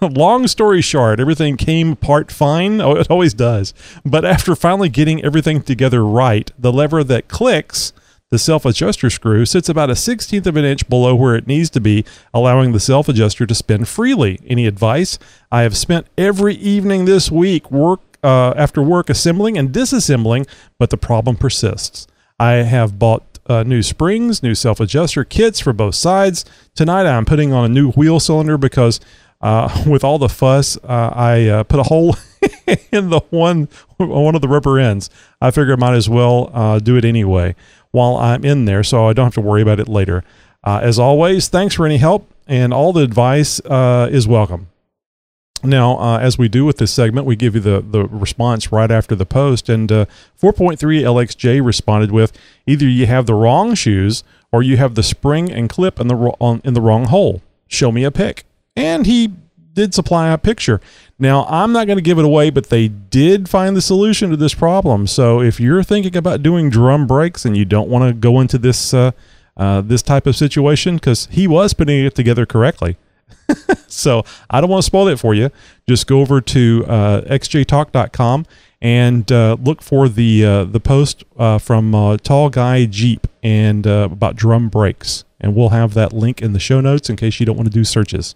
*laughs* long story short, everything came apart fine. Oh, it always does. But after finally getting everything together right, the lever that clicks, the self adjuster screw, sits about a sixteenth of an inch below where it needs to be, allowing the self adjuster to spin freely. Any advice? I have spent every evening this week work uh, after work assembling and disassembling, but the problem persists. I have bought uh, new springs, new self adjuster kits for both sides. Tonight I'm putting on a new wheel cylinder because uh, *laughs* with all the fuss, uh, I uh, put a hole *laughs* in the one one of the rubber ends. I figure I might as well uh, do it anyway while I'm in there, so I don't have to worry about it later. Uh, as always, thanks for any help, and all the advice uh, is welcome. Now, uh, as we do with this segment, we give you the, the response right after the post. And uh, 4.3 LXJ responded with either you have the wrong shoes or you have the spring and clip in the, in the wrong hole. Show me a pic. And he did supply a picture. Now, I'm not going to give it away, but they did find the solution to this problem. So if you're thinking about doing drum brakes and you don't want to go into this, uh, uh, this type of situation, because he was putting it together correctly *laughs* so I don't want to spoil it for you. Just go over to uh, xjtalk.com and uh, look for the uh, the post uh, from uh, Tall Guy Jeep and uh, about drum brakes, and we'll have that link in the show notes in case you don't want to do searches.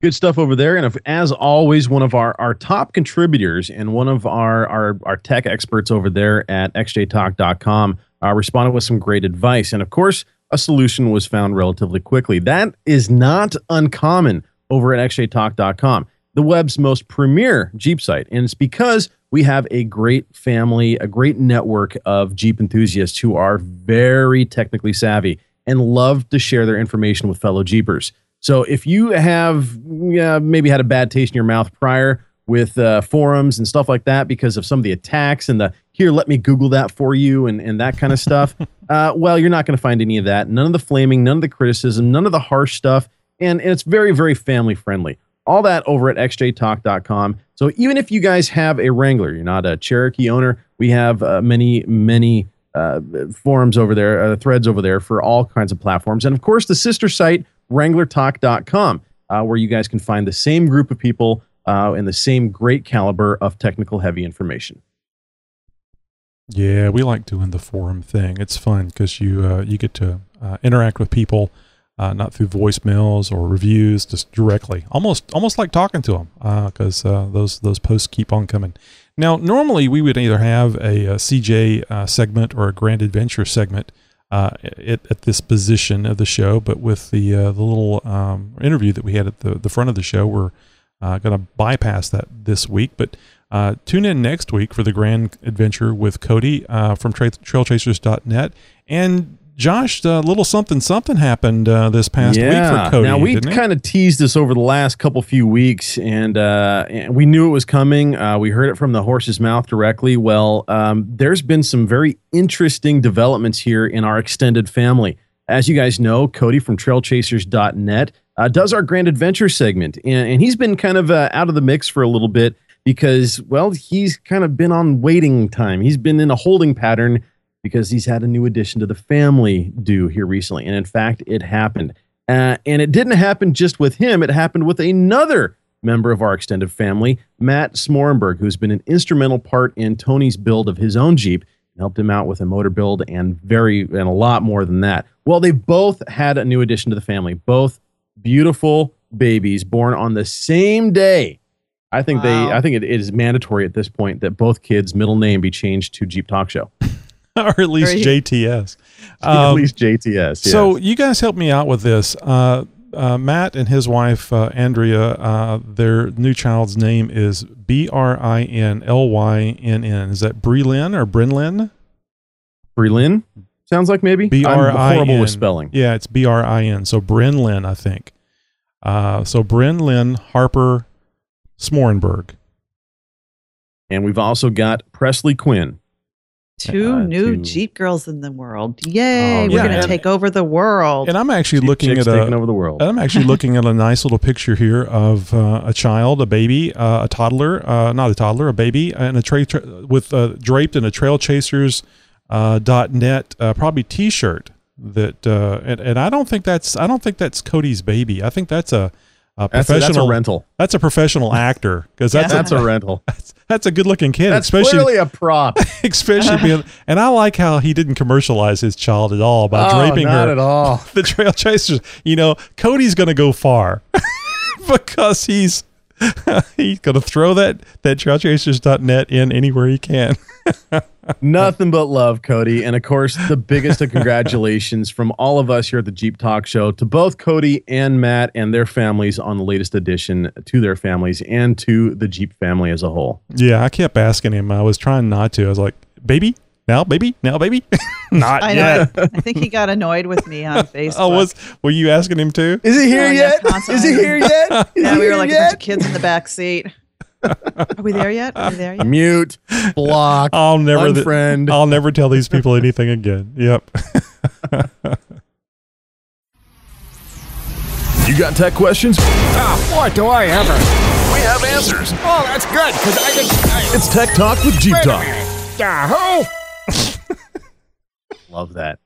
Good stuff over there. And if, as always, one of our, our top contributors and one of our, our, our tech experts over there at xjtalk.com uh, responded with some great advice. And of course, a solution was found relatively quickly. That is not uncommon over at xjtalk.com, the web's most premier Jeep site. And it's because we have a great family, a great network of Jeep enthusiasts who are very technically savvy and love to share their information with fellow Jeepers. So if you have yeah, maybe had a bad taste in your mouth prior with uh, forums and stuff like that because of some of the attacks and the here, let me Google that for you and, and that kind of stuff, *laughs* uh, well, you're not going to find any of that. None of the flaming, none of the criticism, none of the harsh stuff. And, and it's very, very family friendly. All that over at xjtalk.com. So even if you guys have a Wrangler, you're not a Cherokee owner, we have uh, many, many uh, forums over there, uh, threads over there for all kinds of platforms. And of course, the sister site, wranglertalk.com, uh, where you guys can find the same group of people uh, and the same great caliber of technical heavy information. Yeah, we like doing the forum thing. It's fun because you uh, you get to uh, interact with people, uh, not through voicemails or reviews, just directly, almost almost like talking to them because uh, those those posts keep on coming. Now, normally we would either have a, a CJ uh, segment or a Grand Adventure segment uh, at, at this position of the show, but with the the little um, interview that we had at the the front of the show, we're uh, going to bypass that this week, but Uh, tune in next week for the grand adventure with Cody uh, from tra- trailchasers.net. And Josh, a little something something happened uh, this past week for Cody. Now we kind of teased this over the last couple few weeks, and, uh, and we knew it was coming. Uh, we heard it from the horse's mouth directly. Well, um, there's been some very interesting developments here in our extended family. As you guys know, Cody from TrailChasers.net uh, does our Grand Adventure segment, and, and he's been kind of uh, out of the mix for a little bit because, well, he's kind of been on waiting time. He's been in a holding pattern because he's had a new addition to the family due here recently. And in fact, it happened. Uh, and it didn't happen just with him, it happened with another member of our extended family, Matt Smorenberg, who's been an instrumental part in Tony's build of his own Jeep and helped him out with a motor build and very and a lot more than that. Well, they both had a new addition to the family, both beautiful babies born on the same day. I think they I think it, it is mandatory at this point that both kids' middle name be changed to Jeep Talk Show. *laughs* or at least Very- JTS. *laughs* at Um, least JTS. So you guys help me out with this. Uh, uh, Matt and his wife uh, Andrea, uh, their new child's name is B R I N L Y N N. Is that Brelin or Brinlin? Brelin sounds like maybe. B R I'm I N. horrible with spelling. Yeah, it's B R I N. So Brinlin, I think. Uh, so Brinlin Harper Smorenberg. And we've also got Presley Quinn. Two Uh, new to- Jeep girls in the world. Yay, Oh, we're yeah, going to take over the world. And I'm actually Jeep looking at a, taking over the world. I'm actually *laughs* looking at a nice little picture here of uh, a child, a baby, uh, a toddler, uh, not a toddler, a baby, and a tra- tra- with uh, draped in a Trail Chasers uh, dot net uh, probably T-shirt. That uh, and, and I don't think that's I don't think that's Cody's baby. I think that's a, a That's a- professional that's a rental. That's a professional actor because that's That's a, a rental. *laughs* That's, that's a good looking kid, That's especially clearly a prop. *laughs* especially being. And I like how he didn't commercialize his child at all by Oh, draping not her at all. *laughs* the trail chasers. You know, Cody's going to go far because he's he's going to throw that that trailchasers.net in anywhere he can. Nothing but love, Cody. And of course, the biggest of *laughs* congratulations from all of us here at the Jeep Talk Show to both Cody and Matt and their families on the latest addition to their families and to the Jeep family as a whole. yeah, I kept asking him. I was trying not to. I was like, "Baby, now, baby, now, baby." *laughs* not I know. yet. I think he got annoyed with me on *laughs* Facebook. Oh, was were you asking him too? Is he here Oh, yes, yet? Is he here yet? Is yeah, he we were here like a bunch of kids in the back seat. Are we there yet? Are we there yet? Mute, block, I'll never th- unfriend. I'll never tell these people anything again. Yep. *laughs* You got tech questions? Ah, boy, do I ever. We have answers. Oh, that's good, because I can. I, It's Tech Talk with Jeep wait a Talk. minute. Yahoo! Love that.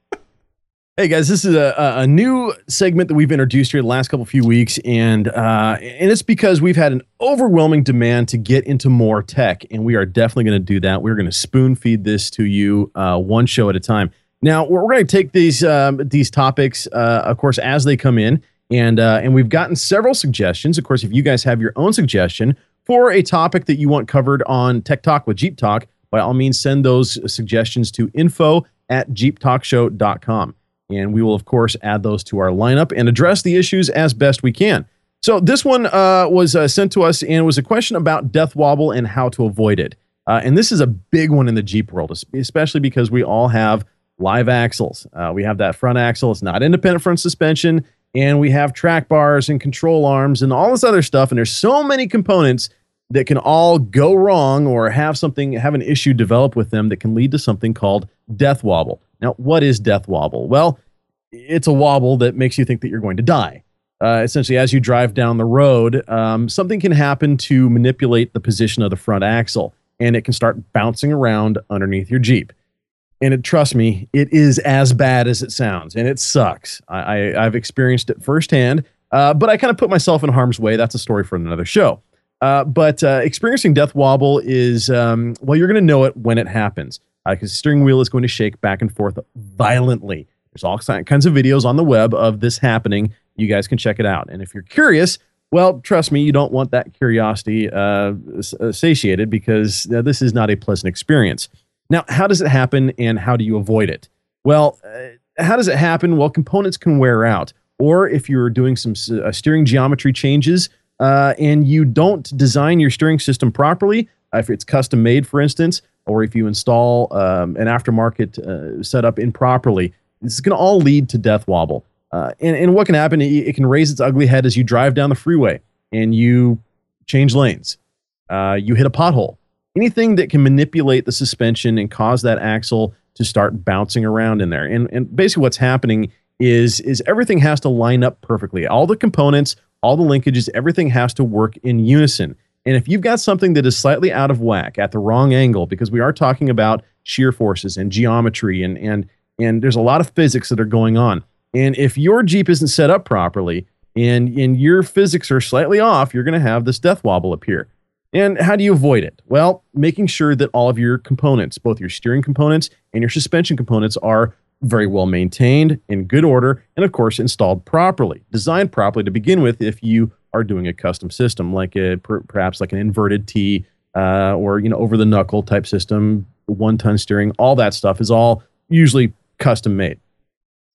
Hey guys, this is a, a- new segment that we've introduced here the last couple of few weeks, and uh, and it's because we've had an overwhelming demand to get into more tech, and we are definitely going to do that. We're going to spoon feed this to you uh, one show at a time. Now we're, we're going to take these um, these topics, uh, of course, as they come in, and uh, and we've gotten several suggestions. Of course, if you guys have your own suggestion for a topic that you want covered on Tech Talk with Jeep Talk, by all means, send those suggestions to info at jeeptalkshow.com. And we will, of course, add those to our lineup and address the issues as best we can. So this one uh, was uh, sent to us and was a question about death wobble and how to avoid it. Uh, and this is a big one in the Jeep world, especially because we all have live axles. Uh, we have that front axle; it's not independent front suspension, and we have track bars and control arms and all this other stuff. And there's so many components that can all go wrong or have something have an issue develop with them that can lead to something called death wobble. Now, what is death wobble? Well, it's a wobble that makes you think that you're going to die. Uh, essentially, as you drive down the road, um, something can happen to manipulate the position of the front axle, and it can start bouncing around underneath your Jeep. And it, trust me, it is as bad as it sounds, and it sucks. I, I, I've experienced it firsthand, uh, but I kind of put myself in harm's way. That's a story for another show. Uh, but uh, experiencing death wobble is, um, well, you're going to know it when it happens because the steering wheel is going to shake back and forth violently. There's all kinds of videos on the web of this happening. You guys can check it out. And if you're curious, well, trust me, you don't want that curiosity uh, uh, satiated because uh, this is not a pleasant experience. Now, how does it happen and how do you avoid it? Well, uh, how does it happen? Well, components can wear out. Or if you're doing some uh, steering geometry changes uh, and you don't design your steering system properly, if it's custom made, for instance, or if you install um, an aftermarket uh, setup improperly, this is going to all lead to death wobble. Uh, and, and what can happen? It, it can raise its ugly head as you drive down the freeway and you change lanes. Uh, you hit a pothole. Anything that can manipulate the suspension and cause that axle to start bouncing around in there. And, and basically, what's happening is is everything has to line up perfectly. All the components, all the linkages, everything has to work in unison. And if you've got something that is slightly out of whack at the wrong angle, because we are talking about shear forces and geometry and and and there's a lot of physics that are going on. And if your Jeep isn't set up properly and and your physics are slightly off, you're going to have this death wobble appear. And how do you avoid it? Well, making sure that all of your components, both your steering components and your suspension components, are very well maintained, in good order, and of course installed properly, designed properly to begin with. If you are doing a custom system, like a per, perhaps like an inverted T uh, or you know over the knuckle type system, one ton steering, all that stuff is all usually custom made.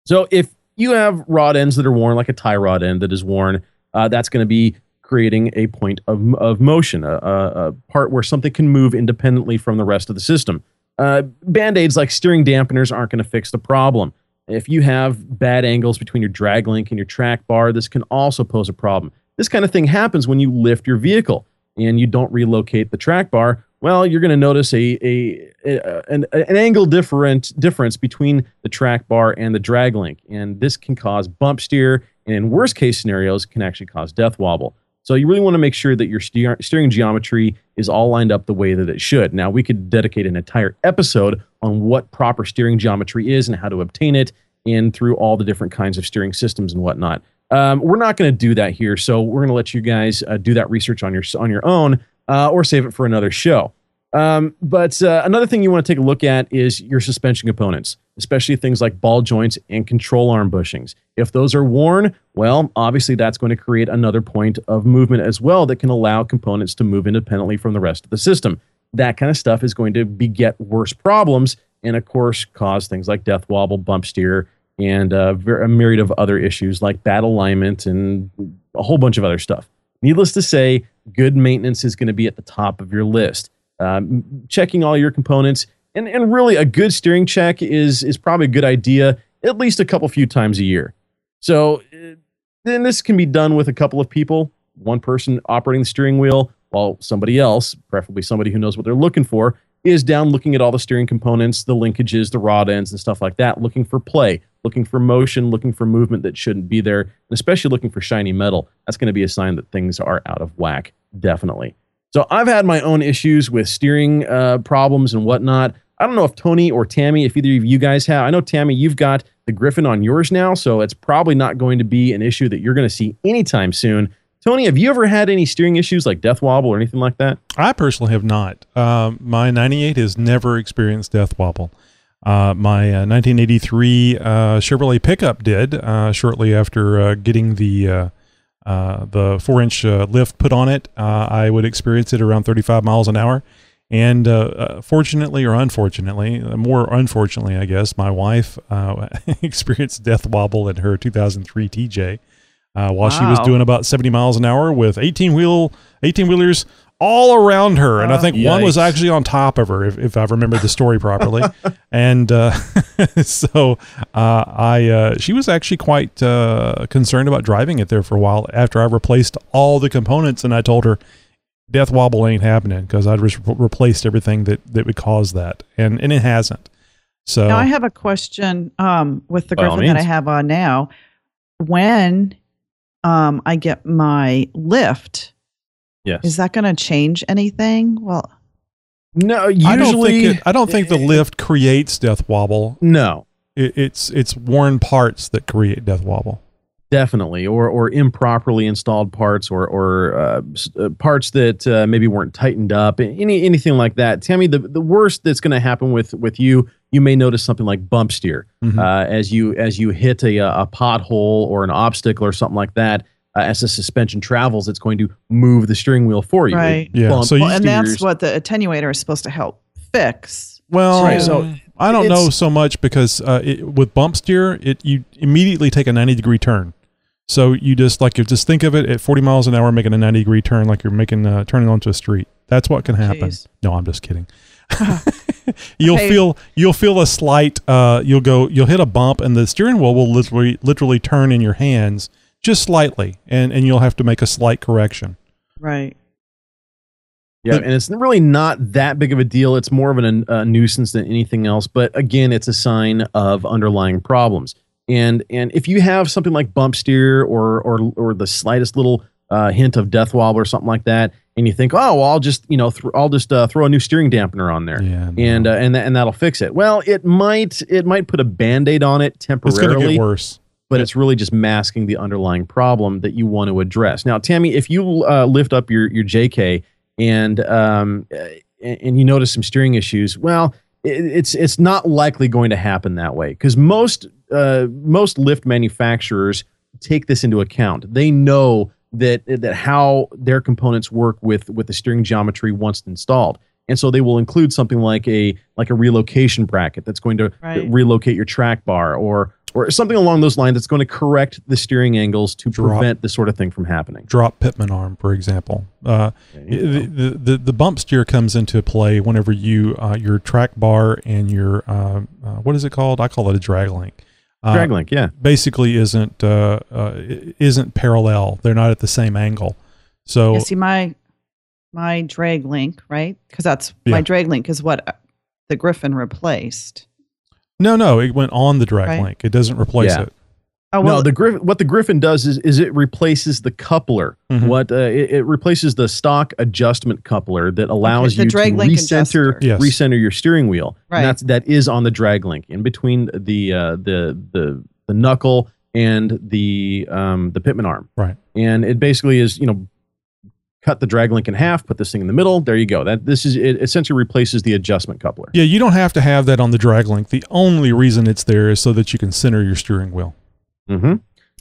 So if you have rod ends that are worn, like a tie rod end that is worn, uh, that's going to be creating a point of, of motion, a, a, a, part where something can move independently from the rest of the system. Uh, Band aids like steering dampeners aren't going to fix the problem. If you have bad angles between your drag link and your track bar, this can also pose a problem. This kind of thing happens when you lift your vehicle and you don't relocate the track bar. Well, you're going to notice a, a, a an, an angle different difference between the track bar and the drag link, and this can cause bump steer, and in worst case scenarios, can actually cause death wobble. So you really want to make sure that your steer- steering geometry is all lined up the way that it should. Now, we could dedicate an entire episode on what proper steering geometry is and how to obtain it and through all the different kinds of steering systems and whatnot. Um, we're not going to do that here, so we're going to let you guys uh, do that research on your on your own uh, or save it for another show. Um, but uh, another thing you want to take a look at is your suspension components, especially things like ball joints and control arm bushings. If those are worn, well, obviously that's going to create another point of movement as well that can allow components to move independently from the rest of the system. That kind of stuff is going to beget worse problems and, of course, cause things like death wobble, bump steer, and uh, a myriad of other issues like bad alignment and a whole bunch of other stuff. Needless to say, good maintenance is going to be at the top of your list um, checking all your components, and, and really a good steering check is is probably a good idea at least a couple few times a year. So uh, then this can be done with a couple of people, one person operating the steering wheel while somebody else, preferably somebody who knows what they're looking for, is down looking at all the steering components, the linkages, the rod ends, and stuff like that, looking for play, looking for motion, looking for movement that shouldn't be there, and especially looking for shiny metal. That's going to be a sign that things are out of whack, definitely. So I've had my own issues with steering uh, problems and whatnot. I don't know if Tony or Tammy, if either of you guys have. I know Tammy, you've got the Griffin on yours now, so it's probably not going to be an issue that you're going to see anytime soon. Tony, have you ever had any steering issues like death wobble or anything like that? I personally have not. Um, my 98 has never experienced death wobble. Uh, my uh, 1983 uh, Chevrolet pickup did uh, shortly after uh, getting the uh, the four inch lift put on it, I would experience it around 35 miles an hour. And fortunately or unfortunately, more unfortunately, I guess, my wife *laughs* experienced death wobble in her 2003 TJ while wow. she was doing about 70 miles an hour with 18 wheel 18 wheelers all around her, and I think uh, one was actually on top of her, if, if I remember the story properly. *laughs* and uh, *laughs* so uh, I, uh, she was actually quite uh, concerned about driving it there for a while after I replaced all the components, and I told her, "Death wobble ain't happening," because I'd re- replaced everything that that would cause that, and and it hasn't. So now I have a question um, with the Griffin that I have on now. When um, I get my lift Yes. Is that going to change anything? Well, no. Usually, I don't think, it, I don't think the lift creates death wobble. No, it, it's it's worn parts that create death wobble. Definitely, or or improperly installed parts, or or uh, uh, parts that uh, maybe weren't tightened up, any anything like that. Tammy, the the worst that's going to happen with with you, you may notice something like bump steer mm-hmm. uh, as you as you hit a a pothole or an obstacle or something like that uh, as the suspension travels, it's going to move the steering wheel for you. Right. Yeah. so well, and that's what the attenuator is supposed to help fix. Well, right. so I don't know so much because uh, it, with bump steer, it you immediately take a ninety degree turn. So you just like you just think of it at forty miles an hour, making a ninety degree turn, like you're making uh, turning onto a street. That's what can happen. Jeez. No, I'm just kidding. *laughs* *laughs* you'll Okay. feel you'll feel a slight uh you'll go you'll hit a bump and the steering wheel will literally literally turn in your hands just slightly and and you'll have to make a slight correction. Right. Yeah, and it's really not that big of a deal. It's more of an, a nuisance than anything else. But again, it's a sign of underlying problems. And and if you have something like bump steer or or or the slightest little uh, hint of death wobble or something like that, and you think, oh, well, I'll just you know th- I'll just uh, throw a new steering dampener on there, yeah, and uh, and tha- and that'll fix it. Well, it might it might put a band aid on it It's temporarily to get worse. but it's really just masking the underlying problem that you want to address. Now, Tammy, if you uh, lift up your your JK and um, and and you notice some steering issues, well, it's it's not likely going to happen that way because most uh, most lift manufacturers take this into account. They know that that how their components work with with the steering geometry once installed. And so they will include something like a like a relocation bracket that's going to Right. relocate your track bar or or something along those lines that's going to correct the steering angles to Drop. prevent this sort of thing from happening. drop pitman arm, for example. Uh, the, the, the the bump steer comes into play whenever you uh, your track bar and your uh, uh, what is it called? I call it a drag link. Uh, Drag link, yeah. basically isn't uh, uh, isn't parallel. They're not at the same angle. So Yeah, see my my drag link, right? Because that's Yeah. my drag link is what uh, the Griffin replaced. no, no, it went on the drag Right. link. It doesn't replace Yeah. it. Oh no, well, the Griffin. What the Griffin does is is it replaces the coupler. Mhm. What uh, it, it replaces the stock adjustment coupler that allows the you drag to link recenter. Yes. recenter your steering wheel. Right. And that's that is on the drag link in between the uh, the the the knuckle and the um, the pitman arm. Right. And it basically is you know cut the drag link in half, put this thing in the middle. There you go. That this is it essentially replaces the adjustment coupler. Yeah, you don't have to have that on the drag link. The only reason it's there is so that you can center your steering wheel. Hmm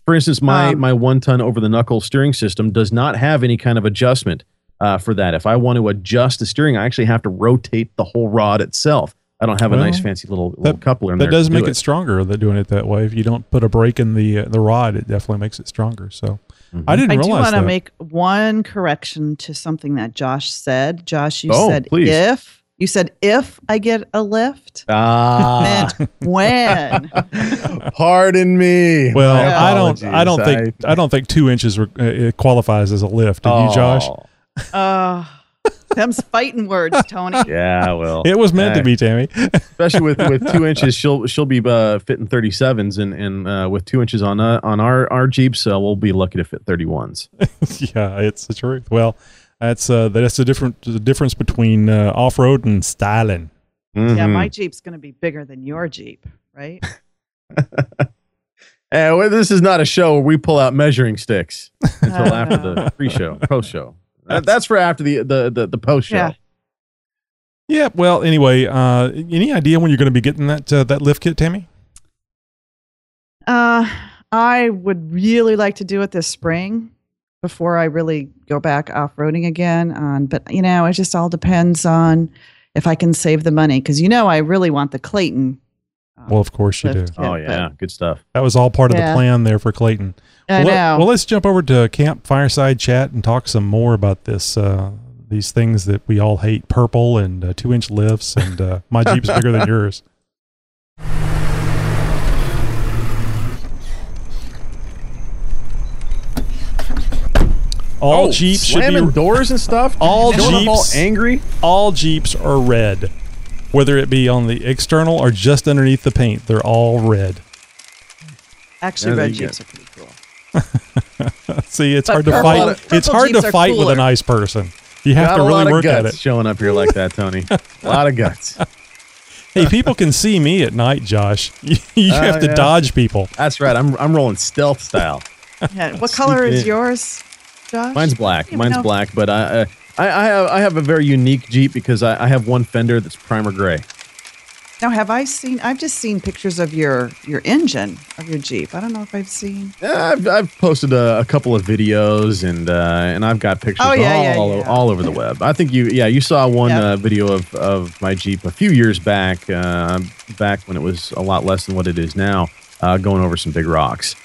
For instance, my Um, my one ton over the knuckle steering system does not have any kind of adjustment uh, for that. If I want to adjust the steering, I actually have to rotate the whole rod itself. I don't have a Well, nice fancy little, little coupler in That there. does to make do it stronger. That doing it that way. If you don't put a brake in the uh, the rod, it definitely makes it stronger. So I didn't I do want to make one correction to something that Josh said. Josh, you Oh, said please. if you said if I get a lift, Ah, meant when. *laughs* pardon me. well, My I don't. I don't think. I, don't think two inches re- uh, it qualifies as a lift. Do you, Josh? Oh, Uh, them's fighting words, Tony. *laughs* Yeah, well, It was meant to be, Tammy. *laughs* especially with with two inches, she'll she'll be uh, fitting thirty sevens, and and uh, with two inches on uh, on our our Jeeps, uh, we'll be lucky to fit thirty ones. yeah, it's the truth. Well, that's uh, that's the different the difference between uh, off road and styling. Yeah, Hmm. my Jeep's going to be bigger than your Jeep, right? *laughs* Eh, well, this is not a show where we pull out measuring sticks until Uh, *laughs* after the pre-show, post-show. That, that's for after the the the, the post-show. Yeah. Yeah. Well, anyway, uh, any idea when you're going to be getting that uh, that lift kit, Tammy? Uh, I would really like to do it this spring before I really go back off roading again. On, but you know, it just all depends on if I can save the money because you know I really want the Clayton. Well, of course you do. kit, Oh yeah, good stuff. That was all part of the plan there for Clayton. I well, let- know. well, let's jump over to Camp Fireside Chat and talk some more about this. Uh, these things that we all hate: purple and uh, two-inch lifts, and uh, my Jeep's bigger than *laughs* yours. All Oh, Jeeps should slamming be doors and stuff. all Showing up all Jeeps angry. All Jeeps are red, whether it be on the external or just underneath the paint. They're all red. Actually, red Jeeps get- are pretty cool. *laughs* See, it's But hard to purple- fight. purple It's hard Jeeps to are fight with a nice person. You have Got to really work at it. showing up here like that, Tony. *laughs* a lot of guts. *laughs* Hey, people can see me at night, Josh. You, you Uh, have to yeah. dodge people. That's right. I'm I'm rolling stealth style. Yeah. What color is yours, Josh? Mine's black. Mine's know. black, but I, uh, I I have I have a very unique Jeep because I, I have one fender that's primer gray. Now, have I seen? I've just seen pictures of your your engine of your Jeep. I don't know if I've seen. Yeah, I've, I've posted a, a couple of videos and uh, and I've got pictures Oh, yeah, yeah, all, yeah. all over the web. I think you yeah you saw one uh, video of, of my Jeep a few years back uh, back when it was a lot less than what it is now uh, going over some big rocks.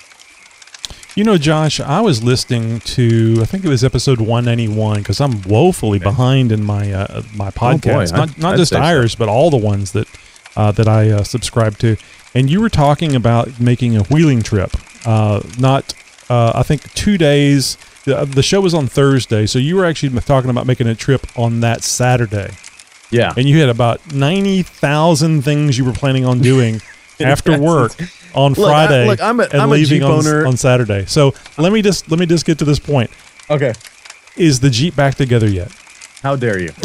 You know, Josh, I was listening to I think it was episode 191 because I'm woefully behind in my uh, my podcasts, I'd- not not I'd just say so. but all the ones that uh, that I uh, subscribe to. And you were talking about making a wheeling trip, uh, not uh, I think two days. The, the show was on Thursday, so you were actually talking about making a trip on that Saturday. Yeah. And you had about 90,000 things you were planning on doing *laughs* after work on Look, I- Friday look, I'm a- and I'm leaving on, owner. on Saturday. So let me just let me just get to this point. Okay. Is the Jeep back together yet? How dare you? *laughs*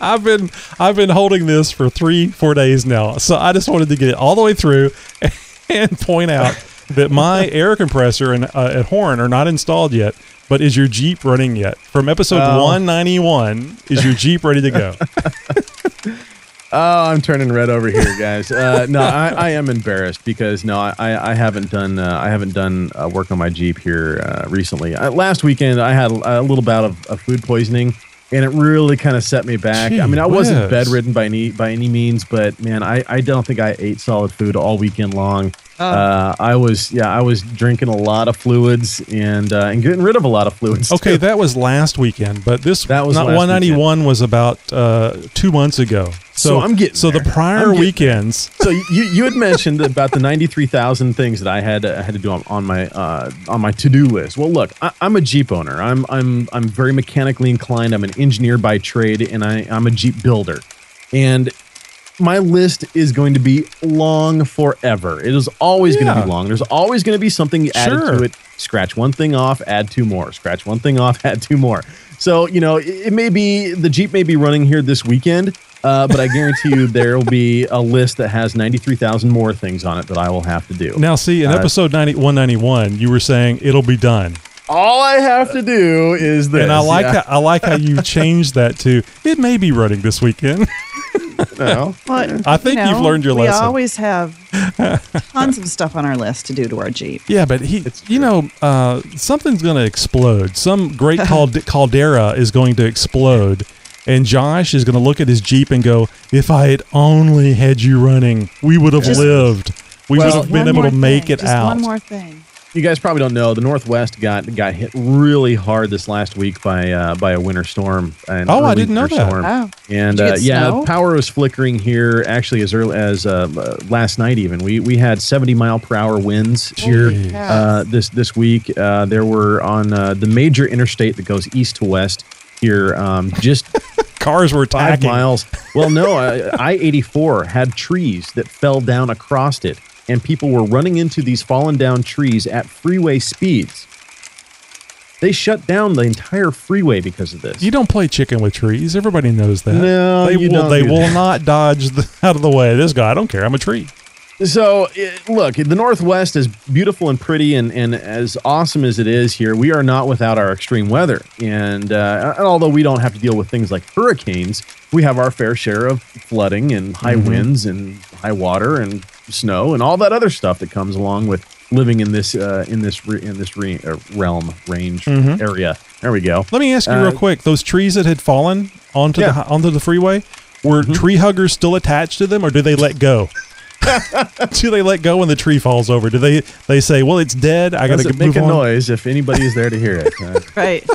I've been I've been holding this for three four days now, so I just wanted to get it all the way through *laughs* and point out that my *laughs* air compressor and, uh, and horn are not installed yet. But is your Jeep running yet? From episode Oh. 191, is your Jeep ready to go? Oh, I'm turning red over here, guys. Uh, no, I, I am embarrassed because no, I, I haven't done uh, I haven't done uh, work on my Jeep here uh, recently. Uh, last weekend, I had a little bout of, of food poisoning, and it really kind of set me back. I mean, I wasn't whiz. bedridden by any by any means, but man, I, I don't think I ate solid food all weekend long. Oh. Uh, I was yeah, I was drinking a lot of fluids and uh, and getting rid of a lot of fluids. Okay, too. that was last weekend, but this That was not last 191 was about uh, two months ago. So, So I'm getting so the there. prior I'm weekends. *laughs* So you you had mentioned about the ninety three thousand things that I had I had to do on, on my uh, on my to do list. Well, look, I, I'm a Jeep owner. I'm I'm I'm very mechanically inclined. I'm an engineer by trade, and I I'm a Jeep builder, and my list is going to be long forever. It is always going to be long. There's always going to be something added Sure. to it. Scratch one thing off, add two more. Scratch one thing off, *laughs* add two more. So you know, it, it may be the Jeep may be running here this weekend, uh, but I guarantee you there will be a list that has ninety three thousand more things on it that I will have to do. Now, see, in Uh, episode 90, 191, you were saying it'll be done. all I have to do is this. and I like yeah. how, I like how you *laughs* changed that to it may be running this weekend. No. *laughs* Well, I think you you've know, learned your we lesson. We always have *laughs* tons of stuff on our list to do to our Jeep. Yeah, but he, you know, uh, something's going to explode. Some great cald- caldera is going to explode, and Josh is going to look at his Jeep and go, "If I had only had you running, we would have Just- lived. We would have been able more to make thing, it just out." One more thing. You guys probably don't know the Northwest got got hit really hard this last week by uh, by a winter storm. An Oh, I didn't know winter that. Storm. Oh. And uh, yeah, snow? power was flickering here actually as early as uh, uh, last night. Even we we had 70 mile per hour winds here uh, this this week. Uh, there were on uh, the major interstate that goes east to west here. Um, just *laughs* Cars were five miles. Well, no, *laughs* I 84 had trees that fell down across it, and people were running into these fallen down trees at freeway speeds. They shut down the entire freeway because of this. You don't play chicken with trees. Everybody knows that. No, they you will. don't They will that. not dodge the, *laughs* out of the way. This guy, I don't care. I'm a tree. So, it, look, the Northwest is beautiful and pretty, and, and as awesome as it is here, we are not without our extreme weather. And, uh, and although we don't have to deal with things like hurricanes, we have our fair share of flooding and high Mhm. winds and high water and snow and all that other stuff that comes along with living in this uh, in this re- in this re- uh, realm range Mhm. area. There we go. Let me ask you Uh, real quick: those trees that had fallen onto Yeah. Mm-hmm. the onto the freeway, were tree huggers still attached to them, or do they let go? *laughs* do they let go when the tree falls over? Do they they say, "Well, it's dead. I got to make a on"? noise if anybody is there to hear it? *laughs* Uh, Right.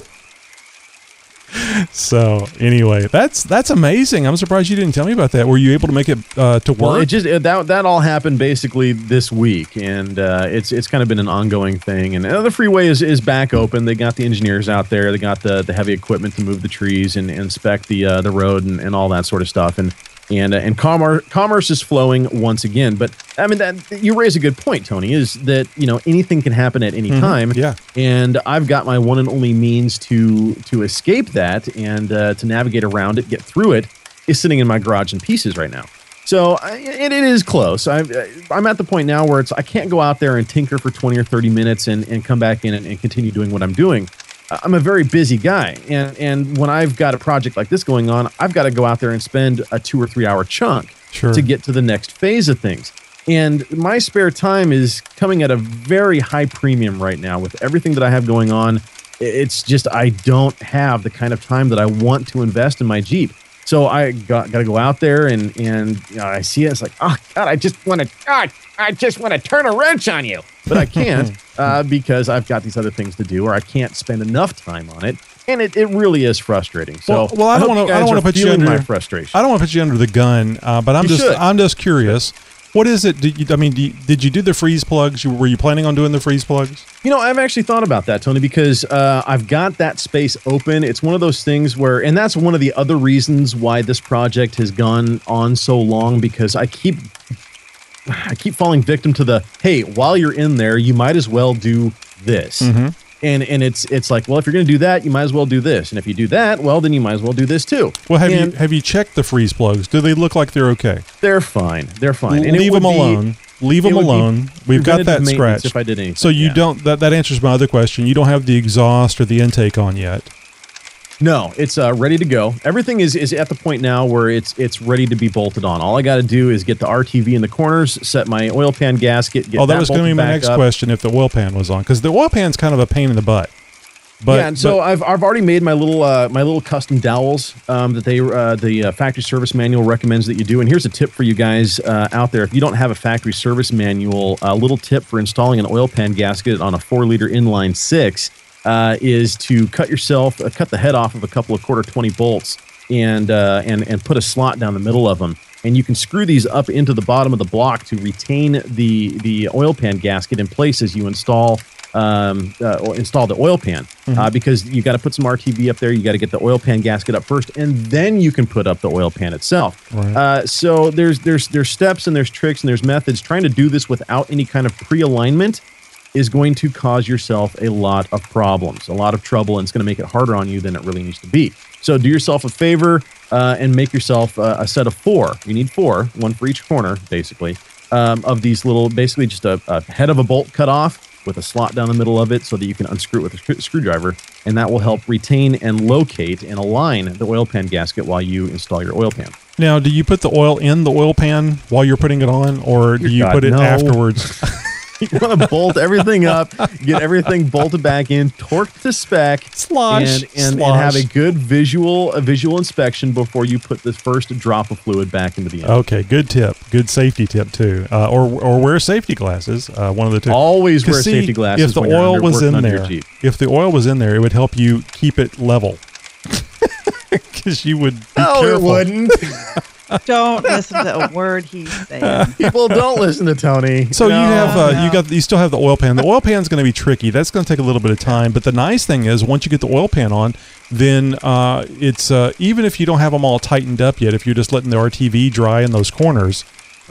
So anyway, that's that's amazing. I'm surprised you didn't tell me about that. Were you able to make it uh, to work? Well, it just it, that that all happened basically this week, and uh, it's it's kind of been an ongoing thing. And uh, the freeway is, is back open. They got the engineers out there. They got the, the heavy equipment to move the trees and, inspect the uh, the road and, and all that sort of stuff. And and uh, and commerce commerce is flowing once again. But I mean that you raise a good point, Tony. Is that you know anything can happen at any Mhm, time. yeah. And I've got my one and only means to to escape that and uh, to navigate around it, get through it, is sitting in my garage in pieces right now. So I, it, it is close. I, I'm at the point now where it's I can't go out there and tinker for 20 or 30 minutes and, and come back in and, and continue doing what I'm doing. I'm a very busy guy, and and when I've got a project like this going on, I've got to go out there and spend a two or three hour chunk Sure. to get to the next phase of things. And my spare time is coming at a very high premium right now with everything that I have going on. It's just I don't have the kind of time that I want to invest in my Jeep. So I got got to go out there and and you know, I see it. It's like, oh God, I just want to, God, I just want to turn a wrench on you, but I can't *laughs* uh, because I've got these other things to do, or I can't spend enough time on it, and it, it really is frustrating. So well, well I don't want to. I don't want to put you under my frustration. I don't want to put you under the gun, uh, but I'm You just. should. I'm just curious. What is it? Did you, I mean, do you, did you do the freeze plugs? You, were you planning on doing the freeze plugs? You know, I've actually thought about that, Tony, because uh, I've got that space open. It's one of those things where, and that's one of the other reasons why this project has gone on so long, because I keep, I keep falling victim to the, hey, while you're in there, you might as well do this. Mhm. And, and it's it's like well if you're going to do that you might as well do this and if you do that well then you might as well do this too Well, have And you have you checked the freeze plugs? Do they look like they're okay? they're fine they're fine And Leave them be- alone. Leave them alone. We've got that scratch. if I did anything So you yeah. don't. That that answers my other question. You don't have the exhaust or the intake on yet. No, it's uh, ready to go. Everything is is at the point now where it's it's ready to be bolted on. All I got to do is get the RTV in the corners, set my oil pan gasket. Get oh, that, was going to be my next up. question. If the oil pan was on, because the oil pan's kind of a pain in the butt. But yeah, and so but- I've I've already made my little uh, my little custom dowels um, that they uh, the uh, factory service manual recommends that you do. And here's a tip for you guys uh, out there: if you don't have a factory service manual, a little tip for installing an oil pan gasket on a four liter inline six uh, is to cut yourself uh, cut the head off of a couple of quarter twenty bolts and uh, and and put a slot down the middle of them. And you can screw these up into the bottom of the block to retain the the oil pan gasket in place as you install um, uh, or install the oil pan uh, because you got to put some RTV up there. You got to get the oil pan gasket up first, and then you can put up the oil pan itself. Right. Uh, so there's there's there's steps and there's tricks and there's methods. Trying to do this without any kind of pre-alignment is going to cause yourself a lot of problems, a lot of trouble, and it's going to make it harder on you than it really needs to be. So do yourself a favor uh, and make yourself uh, a set of four. You need four, one for each corner, basically, um, of these little, basically just a, a head of a bolt cut off with a slot down the middle of it so that you can unscrew it with a screw- screwdriver, and that will help retain and locate and align the oil pan gasket while you install your oil pan. now, do you put the oil in the oil pan while you're putting it on, or do Dear you God, put it no. afterwards? *laughs* you want to bolt everything up, get everything bolted back in, torqued to spec, Slosh, and, and, and have a good visual a visual inspection before you put the first drop of fluid back into the engine. Okay, good tip. Good safety tip too. Uh, or or wear safety glasses. Uh, one of the two. Always wear see, safety glasses If the oil was in there, if the oil was in there, it would help you keep it level. *laughs* Because you would be No, it wouldn't. *laughs* Don't listen to a word he's saying. *laughs* People don't listen to Tony. So you have uh, no. you got you still have the oil pan. The oil pan's going to be tricky. That's going to take a little bit of time. But the nice thing is, once you get the oil pan on, then uh, it's uh, even if you don't have them all tightened up yet, if you're just letting the RTV dry in those corners,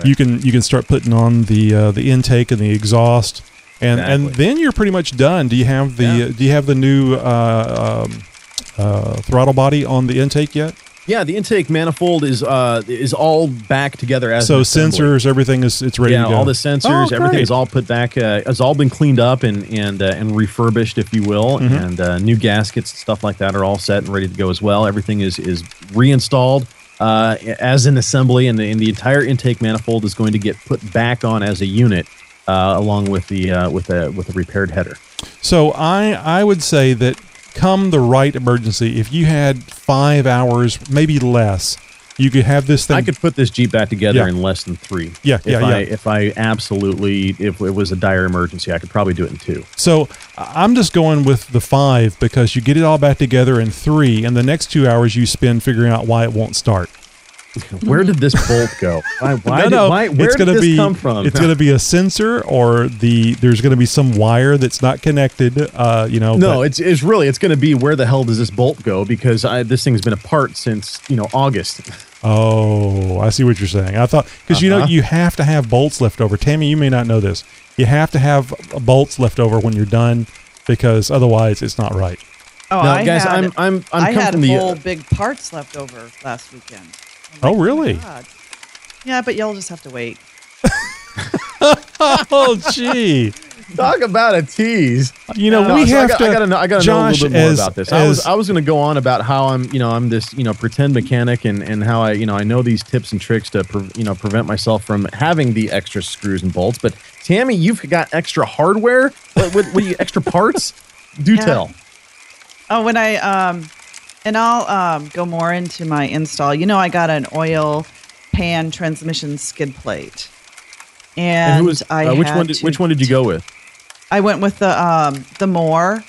you can you can start putting on the uh, the intake and the exhaust, and and then you're pretty much done. Do you have the do you have the new uh, um, uh, throttle body on the intake yet? Yeah, the intake manifold is uh is all back together as So sensors, everything is it's ready yeah, to go. all the sensors, Oh, everything is all put back, uh, has all been cleaned up and and uh, and refurbished, if you will, Mhm. and uh, new gaskets, and stuff like that, are all set and ready to go as well. Everything is is reinstalled uh, as an assembly, and the, and the entire intake manifold is going to get put back on as a unit, uh, along with the uh, with a with a repaired header. So I I would say that come the right emergency, if you had five hours, maybe less, you could have this thing. I could put this Jeep back together Yeah. in less than three. Yeah, if yeah, I, yeah. If I absolutely, if it was a dire emergency, I could probably do it in two. So I'm just going with the five because you get it all back together in three, and the next two hours you spend figuring out why it won't start. *laughs* Where did this bolt go? Why? *laughs* why no, did, no, why, where it's did gonna this be, come from? It's going to be a sensor, or the there's going to be some wire that's not connected. Uh, you know, no, but- it's it's really it's going to be where the hell does this bolt go? Because I, this thing's been apart since you know August. Oh, I see what you're saying. I thought because you know Uh-huh. you have to have bolts left over. Tammy, you may not know this. You have to have bolts left over when you're done because otherwise it's not right. Oh, No, I guys, had, I'm- I'm- I'm I had from the, whole big parts left over last weekend. Oh, really? God. Yeah, but y'all just have to wait. *laughs* oh, gee. Talk about a tease. You know, No, we so have I got, to. I gotta know. I gotta Josh, know a little bit more as- about this. I was I was going to go on about how I'm you know I'm this you know pretend mechanic and and how I you know I know these tips and tricks to pre- you know prevent myself from having the extra screws and bolts. But Tammy, you've got extra hardware. What, what, what do you extra parts? Do *laughs* Yeah. tell. Oh, when I um, And I'll um, go more into my install. You know, I got an oil pan transmission skid plate, and, And who was I uh, which one? Did, to- which one did you go with? I went with the um, the MORE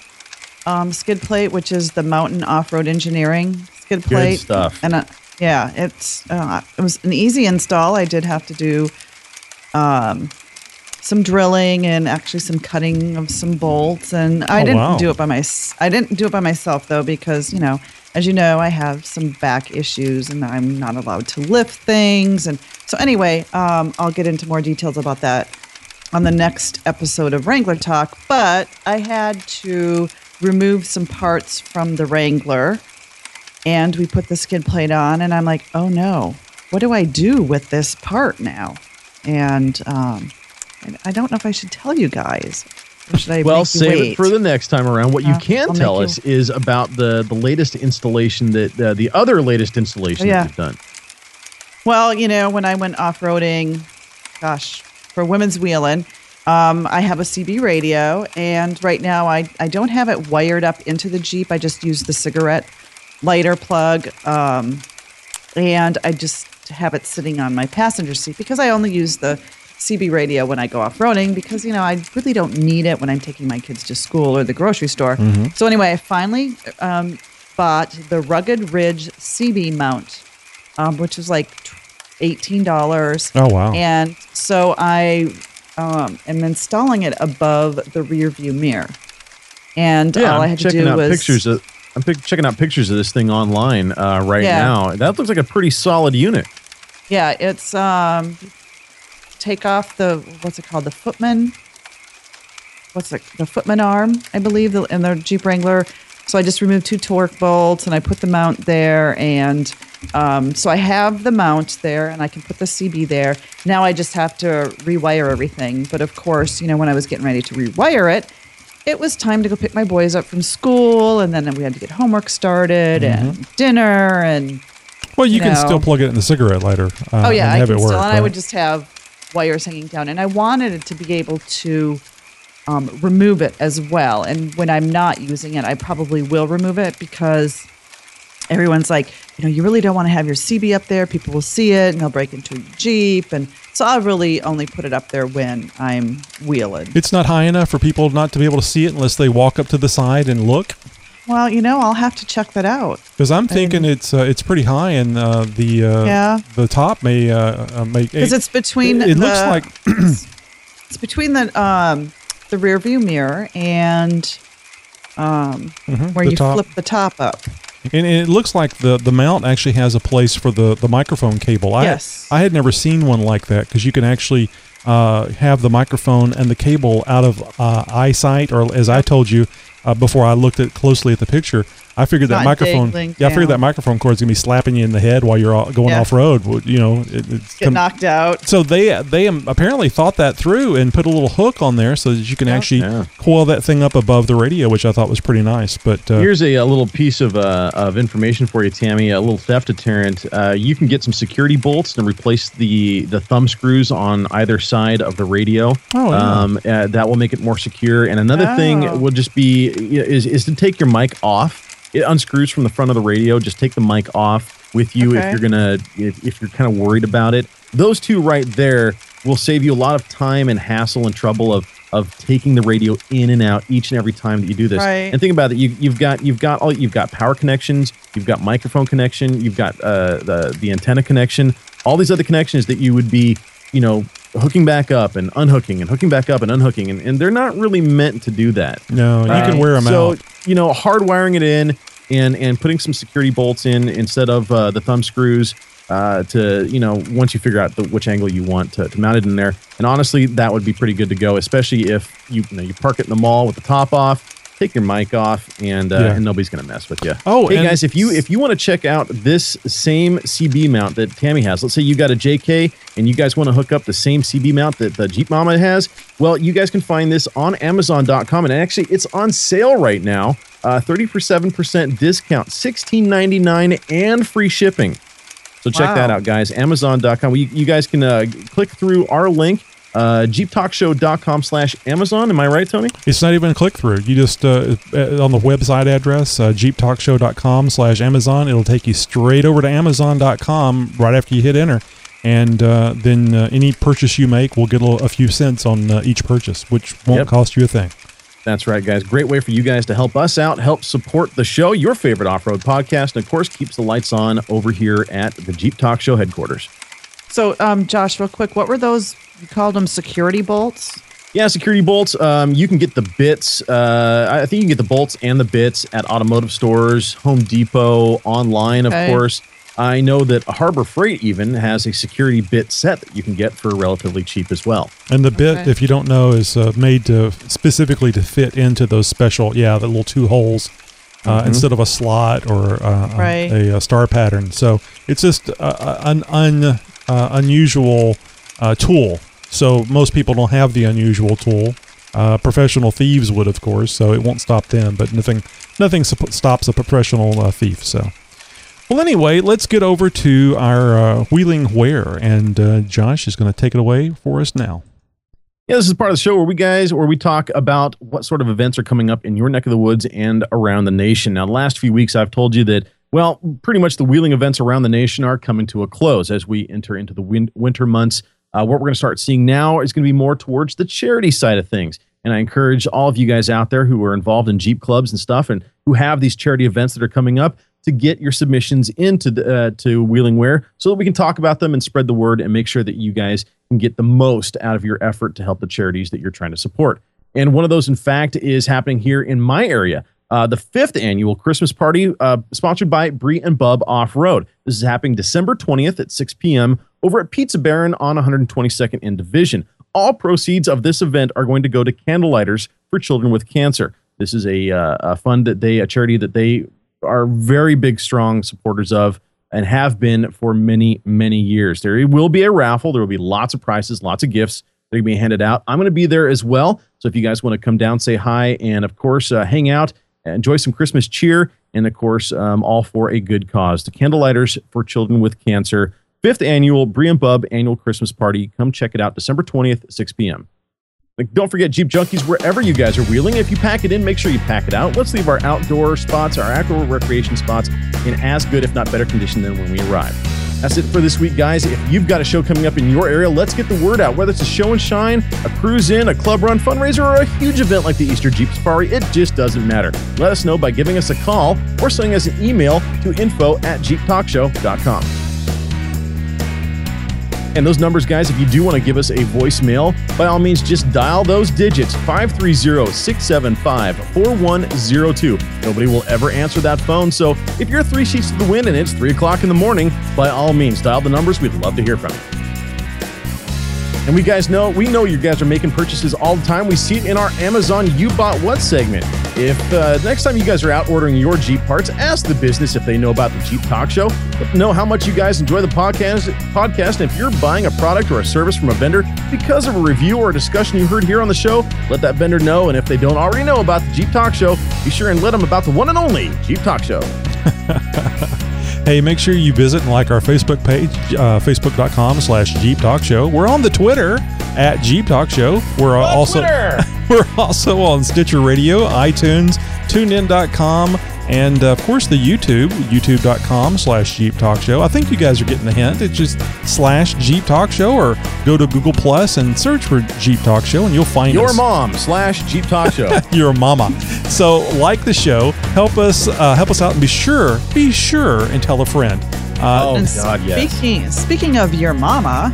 um, skid plate, which is the Mountain Off Road Engineering skid plate. Good stuff. And uh, yeah, it's uh, it was an easy install. I did have to do um, some drilling and actually some cutting of some bolts, and I Oh, didn't wow. do it by my I didn't do it by myself though because you know. As you know, I have some back issues and I'm not allowed to lift things. And so, anyway, um, I'll get into more details about that on the next episode of Wrangler Talk, but I had to remove some parts from the Wrangler and we put the skid plate on and I'm like, "Oh no. What do I do with this part now?" And um I- I don't know if I should tell you guys. Or should I well, you save wait? it for the next time around. What you Uh, can I'll tell you- us is about the the latest installation that uh, the other latest installation Oh, yeah. that you've done. Well, you know, when I went off roading, gosh, for women's wheeling, um, I have a CB radio, and right now I, I don't have it wired up into the Jeep. I just use the cigarette lighter plug, um, and I just have it sitting on my passenger seat because I only use the CB radio when I go off roading because, you know, I really don't need it when I'm taking my kids to school or the grocery store. Mhm. So, anyway, I finally um, bought the Rugged Ridge CB mount, um, which is like $18. Oh, wow. And so I um, am installing it above the rear view mirror. And Yeah, all I had to checking do out was pictures of. I'm pic- checking out pictures of this thing online uh, right Yeah. now. That looks like a pretty solid unit. Yeah, it's um take off the what's it called? The footman. What's it? The footman arm, I believe, the, in the Jeep Wrangler. So I just removed two Torx bolts and I put the mount there, and um, so I have the mount there, and I can put the CB there. Now I just have to rewire everything. But of course, you know, when I was getting ready to rewire it, it was time to go pick my boys up from school, and then we had to get homework started and dinner and. Well, you, can know. still plug it in the cigarette lighter. Uh, oh yeah, and I have can it work. still, and I would just have wires hanging down, and I wanted it to be able to um, remove it as well. And when I'm not using it, I probably will remove it because everyone's like, you know, you really don't want to have your CB up there. People will see it and they'll break into your Jeep, and so I'll really only put it up there when I'm wheeling. It's not high enough for people not to be able to see it unless they walk up to the side and look. Well, you know, I'll have to check that out. Because I'm thinking it's uh, it's pretty high, and uh, the uh, Yeah. the top may uh, uh, make because it's between. It, it looks the- like *clears throat* *clears throat* it's between the um the rear view mirror and um Mhm, where you top. flip the top up. And it looks like the, the mount actually has a place for the, the microphone cable. I, Yes. I had never seen one like that because you can actually uh, have the microphone and the cable out of uh, eyesight, or as I told you uh, before I looked at closely at the picture, I figured that microphone. dangling Yeah, I figured that down. microphone cord's gonna be slapping you in the head while you're all- going Yeah. off road. You know, it, it's Get knocked out. so they they um, apparently thought that through and put a little hook on there so that you can actually coil that thing up above the radio, which I thought was pretty nice. But uh, Here's a, a little piece of uh, of information for you, Tammy. A little theft deterrent. Uh, you can get some security bolts and replace the the thumb screws on either side of the radio. Oh, yeah. um, uh, that will make it more secure. And another Oh. thing will just be is is to take your mic off. It unscrews from the front of the radio. Just take the mic off with you Okay. if you're gonna if, if you're kind of worried about it. Those two right there will save you a lot of time and hassle and trouble of of taking the radio in and out each and every time that you do this. Right. And think about it. You, you've got you've got all you've got power connections, you've got microphone connection, you've got uh, the the antenna connection, all these other connections that you would be you know hooking back up and unhooking and hooking back up and unhooking, and, and they're not really meant to do that. no, you can wear them so, out. So you know, hardwiring it in and and putting some security bolts in instead of uh, the thumb screws uh, to you know once you figure out the, which angle you want to, to mount it in there. And honestly, that would be pretty good to go, especially if you you know you park it in the mall with the top off. Take your mic off, and uh, Yeah. and nobody's gonna mess with you. Oh, hey guys, if you if you want to check out this same CB mount that Tammy has, let's say you got a JK and you guys want to hook up the same CB mount that the Jeep Mama has, well, you guys can find this on Amazon.com, and actually, it's on sale right now. Uh, 37% discount, $16.99, and free shipping. So check Wow. that out, guys. Amazon.com. You, you guys can uh, click through our link. Uh, jeeptalkshow.com slash Amazon. Am I right, Tony? It's not even a click through. You just uh, uh, on the website address uh, jeeptalkshow.com slash Amazon. It'll take you straight over to Amazon.com right after you hit enter, and uh, then uh, any purchase you make will get a, little, a few cents on uh, each purchase, which won't Yep. cost you a thing. That's right, guys. Great way for you guys to help us out, help support the show, your favorite off road podcast, and of course, keeps the lights on over here at the Jeep Talk Show headquarters. So, um, Josh, real quick, what were those? You called them security bolts? Yeah, security bolts. Um, you can get the bits. Uh, I think you can get the bolts and the bits at automotive stores, Home Depot, online, of Okay. course. I know that Harbor Freight even has a security bit set that you can get for relatively cheap as well. And the bit, Okay. if you don't know, is uh, made to specifically to fit into those special, yeah, the little two holes uh, Mhm. instead of a slot or uh, a- Right. a, a star pattern. So it's just uh, an un, uh, unusual uh, tool. So most people don't have the unusual tool. Uh, professional thieves would, of course, so it won't stop them. But nothing, nothing stops a professional uh, thief. So. Well, anyway, let's get over to our uh, wheeling where, and uh, Josh is going to take it away for us now. Yeah, this is part of the show where we guys where we talk about what sort of events are coming up in your neck of the woods and around the nation. Now, the last few weeks I've told you that well, pretty much the wheeling events around the nation are coming to a close as we enter into the win- winter months. Uh, what we're going to start seeing now is going to be more towards the charity side of things. And I encourage all of you guys out there who are involved in Jeep clubs and stuff and who have these charity events that are coming up to get your submissions into the, uh, to Wheeling Wear so that we can talk about them and spread the word and make sure that you guys can get the most out of your effort to help the charities that you're trying to support. And one of those, in fact, is happening here in my area. Uh, the fifth annual Christmas party, uh, sponsored by Bree and Bub Off Road. This is happening December 20th at 6 p.m. over at Pizza Baron on 122nd in Division. All proceeds of this event are going to go to Candlelighters for Children with Cancer. This is a, uh, a fund that they, a charity that they are very big, strong supporters of and have been for many, many years. There will be a raffle. There will be lots of prizes, lots of gifts that are going to be handed out. I'm going to be there as well. So if you guys want to come down, say hi, and of course, uh, hang out, enjoy some Christmas cheer, and of course, um, all for a good cause. The Candlelighters for Children with Cancer, fifth annual Brie and Bub annual Christmas party. Come check it out December 20th, 6 p.m. Like, don't forget Jeep Junkies wherever you guys are wheeling. If you pack it in, make sure you pack it out. Let's leave our outdoor spots, our outdoor recreation spots, in as good, if not better, condition than when we arrived. That's it for this week, guys. If you've got a show coming up in your area, let's get the word out. Whether it's a show and shine, a cruise in, a club run fundraiser, or a huge event like the Easter Jeep Safari, it just doesn't matter. Let us know by giving us a call or sending us an email to info at jeeptalkshow.com. And those numbers, guys, if you do want to give us a voicemail, by all means, just dial those digits 530 675 4102. Nobody will ever answer that phone. So if you're three sheets to the wind and it's 3 o'clock in the morning, by all means, dial the numbers. We'd love to hear from you. And we guys know, we know you guys are making purchases all the time. We see it in our Amazon You Bought What segment. If uh, next time you guys are out ordering your Jeep parts, ask the business if they know about the Jeep Talk Show. Know how much you guys enjoy the podcast. Podcast. And if you're buying a product or a service from a vendor because of a review or a discussion you heard here on the show, let that vendor know. And if they don't already know about the Jeep Talk Show, be sure and let them about the one and only Jeep Talk Show. *laughs* Hey, make sure you visit and like our Facebook page, uh, facebook.com slash Jeep Talk Show. We're on the Twitter at Jeep Talk Show. We're uh, also *laughs* we're also on Stitcher Radio, iTunes, TuneIn.com, and uh, of course the YouTube, youtube.com slash Jeep Talk Show. I think you guys are getting the hint. It's just slash Jeep Talk Show or go to Google Plus and search for Jeep Talk Show and you'll find Your us. mom slash Jeep Talk Show. *laughs* your mama. So like the show, help us uh, help us out, and be sure, be sure, and tell a friend. Uh, and speaking, speaking of your mama,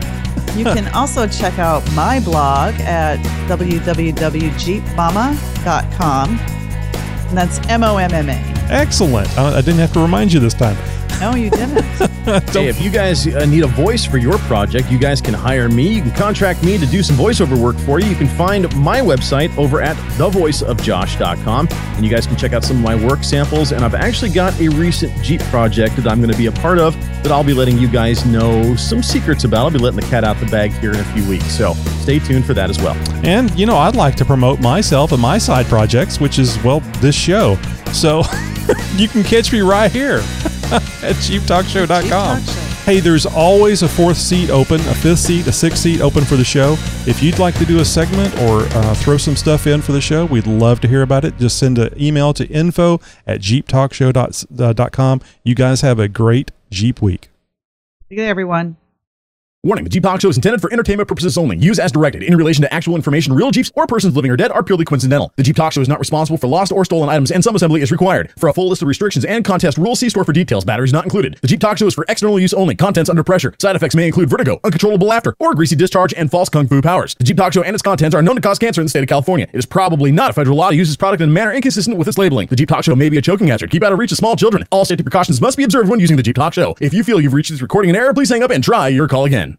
you can also check out my blog at www.jeepmama.com. And that's M O M M A. Excellent. I, I didn't have to remind you this time. No, you didn't. *laughs* Hey, if you guys uh, need a voice for your project, you guys can hire me. You can contract me to do some voiceover work for you. You can find my website over at thevoiceofjosh.com, and you guys can check out some of my work samples. And I've actually got a recent Jeep project that I'm going to be a part of that I'll be letting you guys know some secrets about. I'll be letting the cat out the bag here in a few weeks, so stay tuned for that as well. And you know, I'd like to promote myself and my side projects, which is well, this show. So *laughs* *laughs* you can catch me right here *laughs* at jeeptalkshow.com. Hey, there's always a fourth seat open, a fifth seat, a sixth seat open for the show. If you'd like to do a segment or uh, throw some stuff in for the show, we'd love to hear about it. Just send an email to info at jeeptalkshow.com. You guys have a great Jeep week. Good day, everyone. Warning, the Jeep Talk Show is intended for entertainment purposes only. Use as directed. In relation to actual information, real Jeeps or persons living or dead are purely coincidental. The Jeep Talk Show is not responsible for lost or stolen items and some assembly is required. For a full list of restrictions and contest rules, see store for details. Batteries not included. The Jeep Talk Show is for external use only. Contents under pressure. Side effects may include vertigo, uncontrollable laughter, or greasy discharge and false kung fu powers. The Jeep Talk Show and its contents are known to cause cancer in the state of California. It is probably not a federal law to use this product in a manner inconsistent with its labeling. The Jeep Talk Show may be a choking hazard. Keep out of reach of small children. All safety precautions must be observed when using the Jeep Talk Show. If you feel you've reached this recording in error, please hang up and try your call again.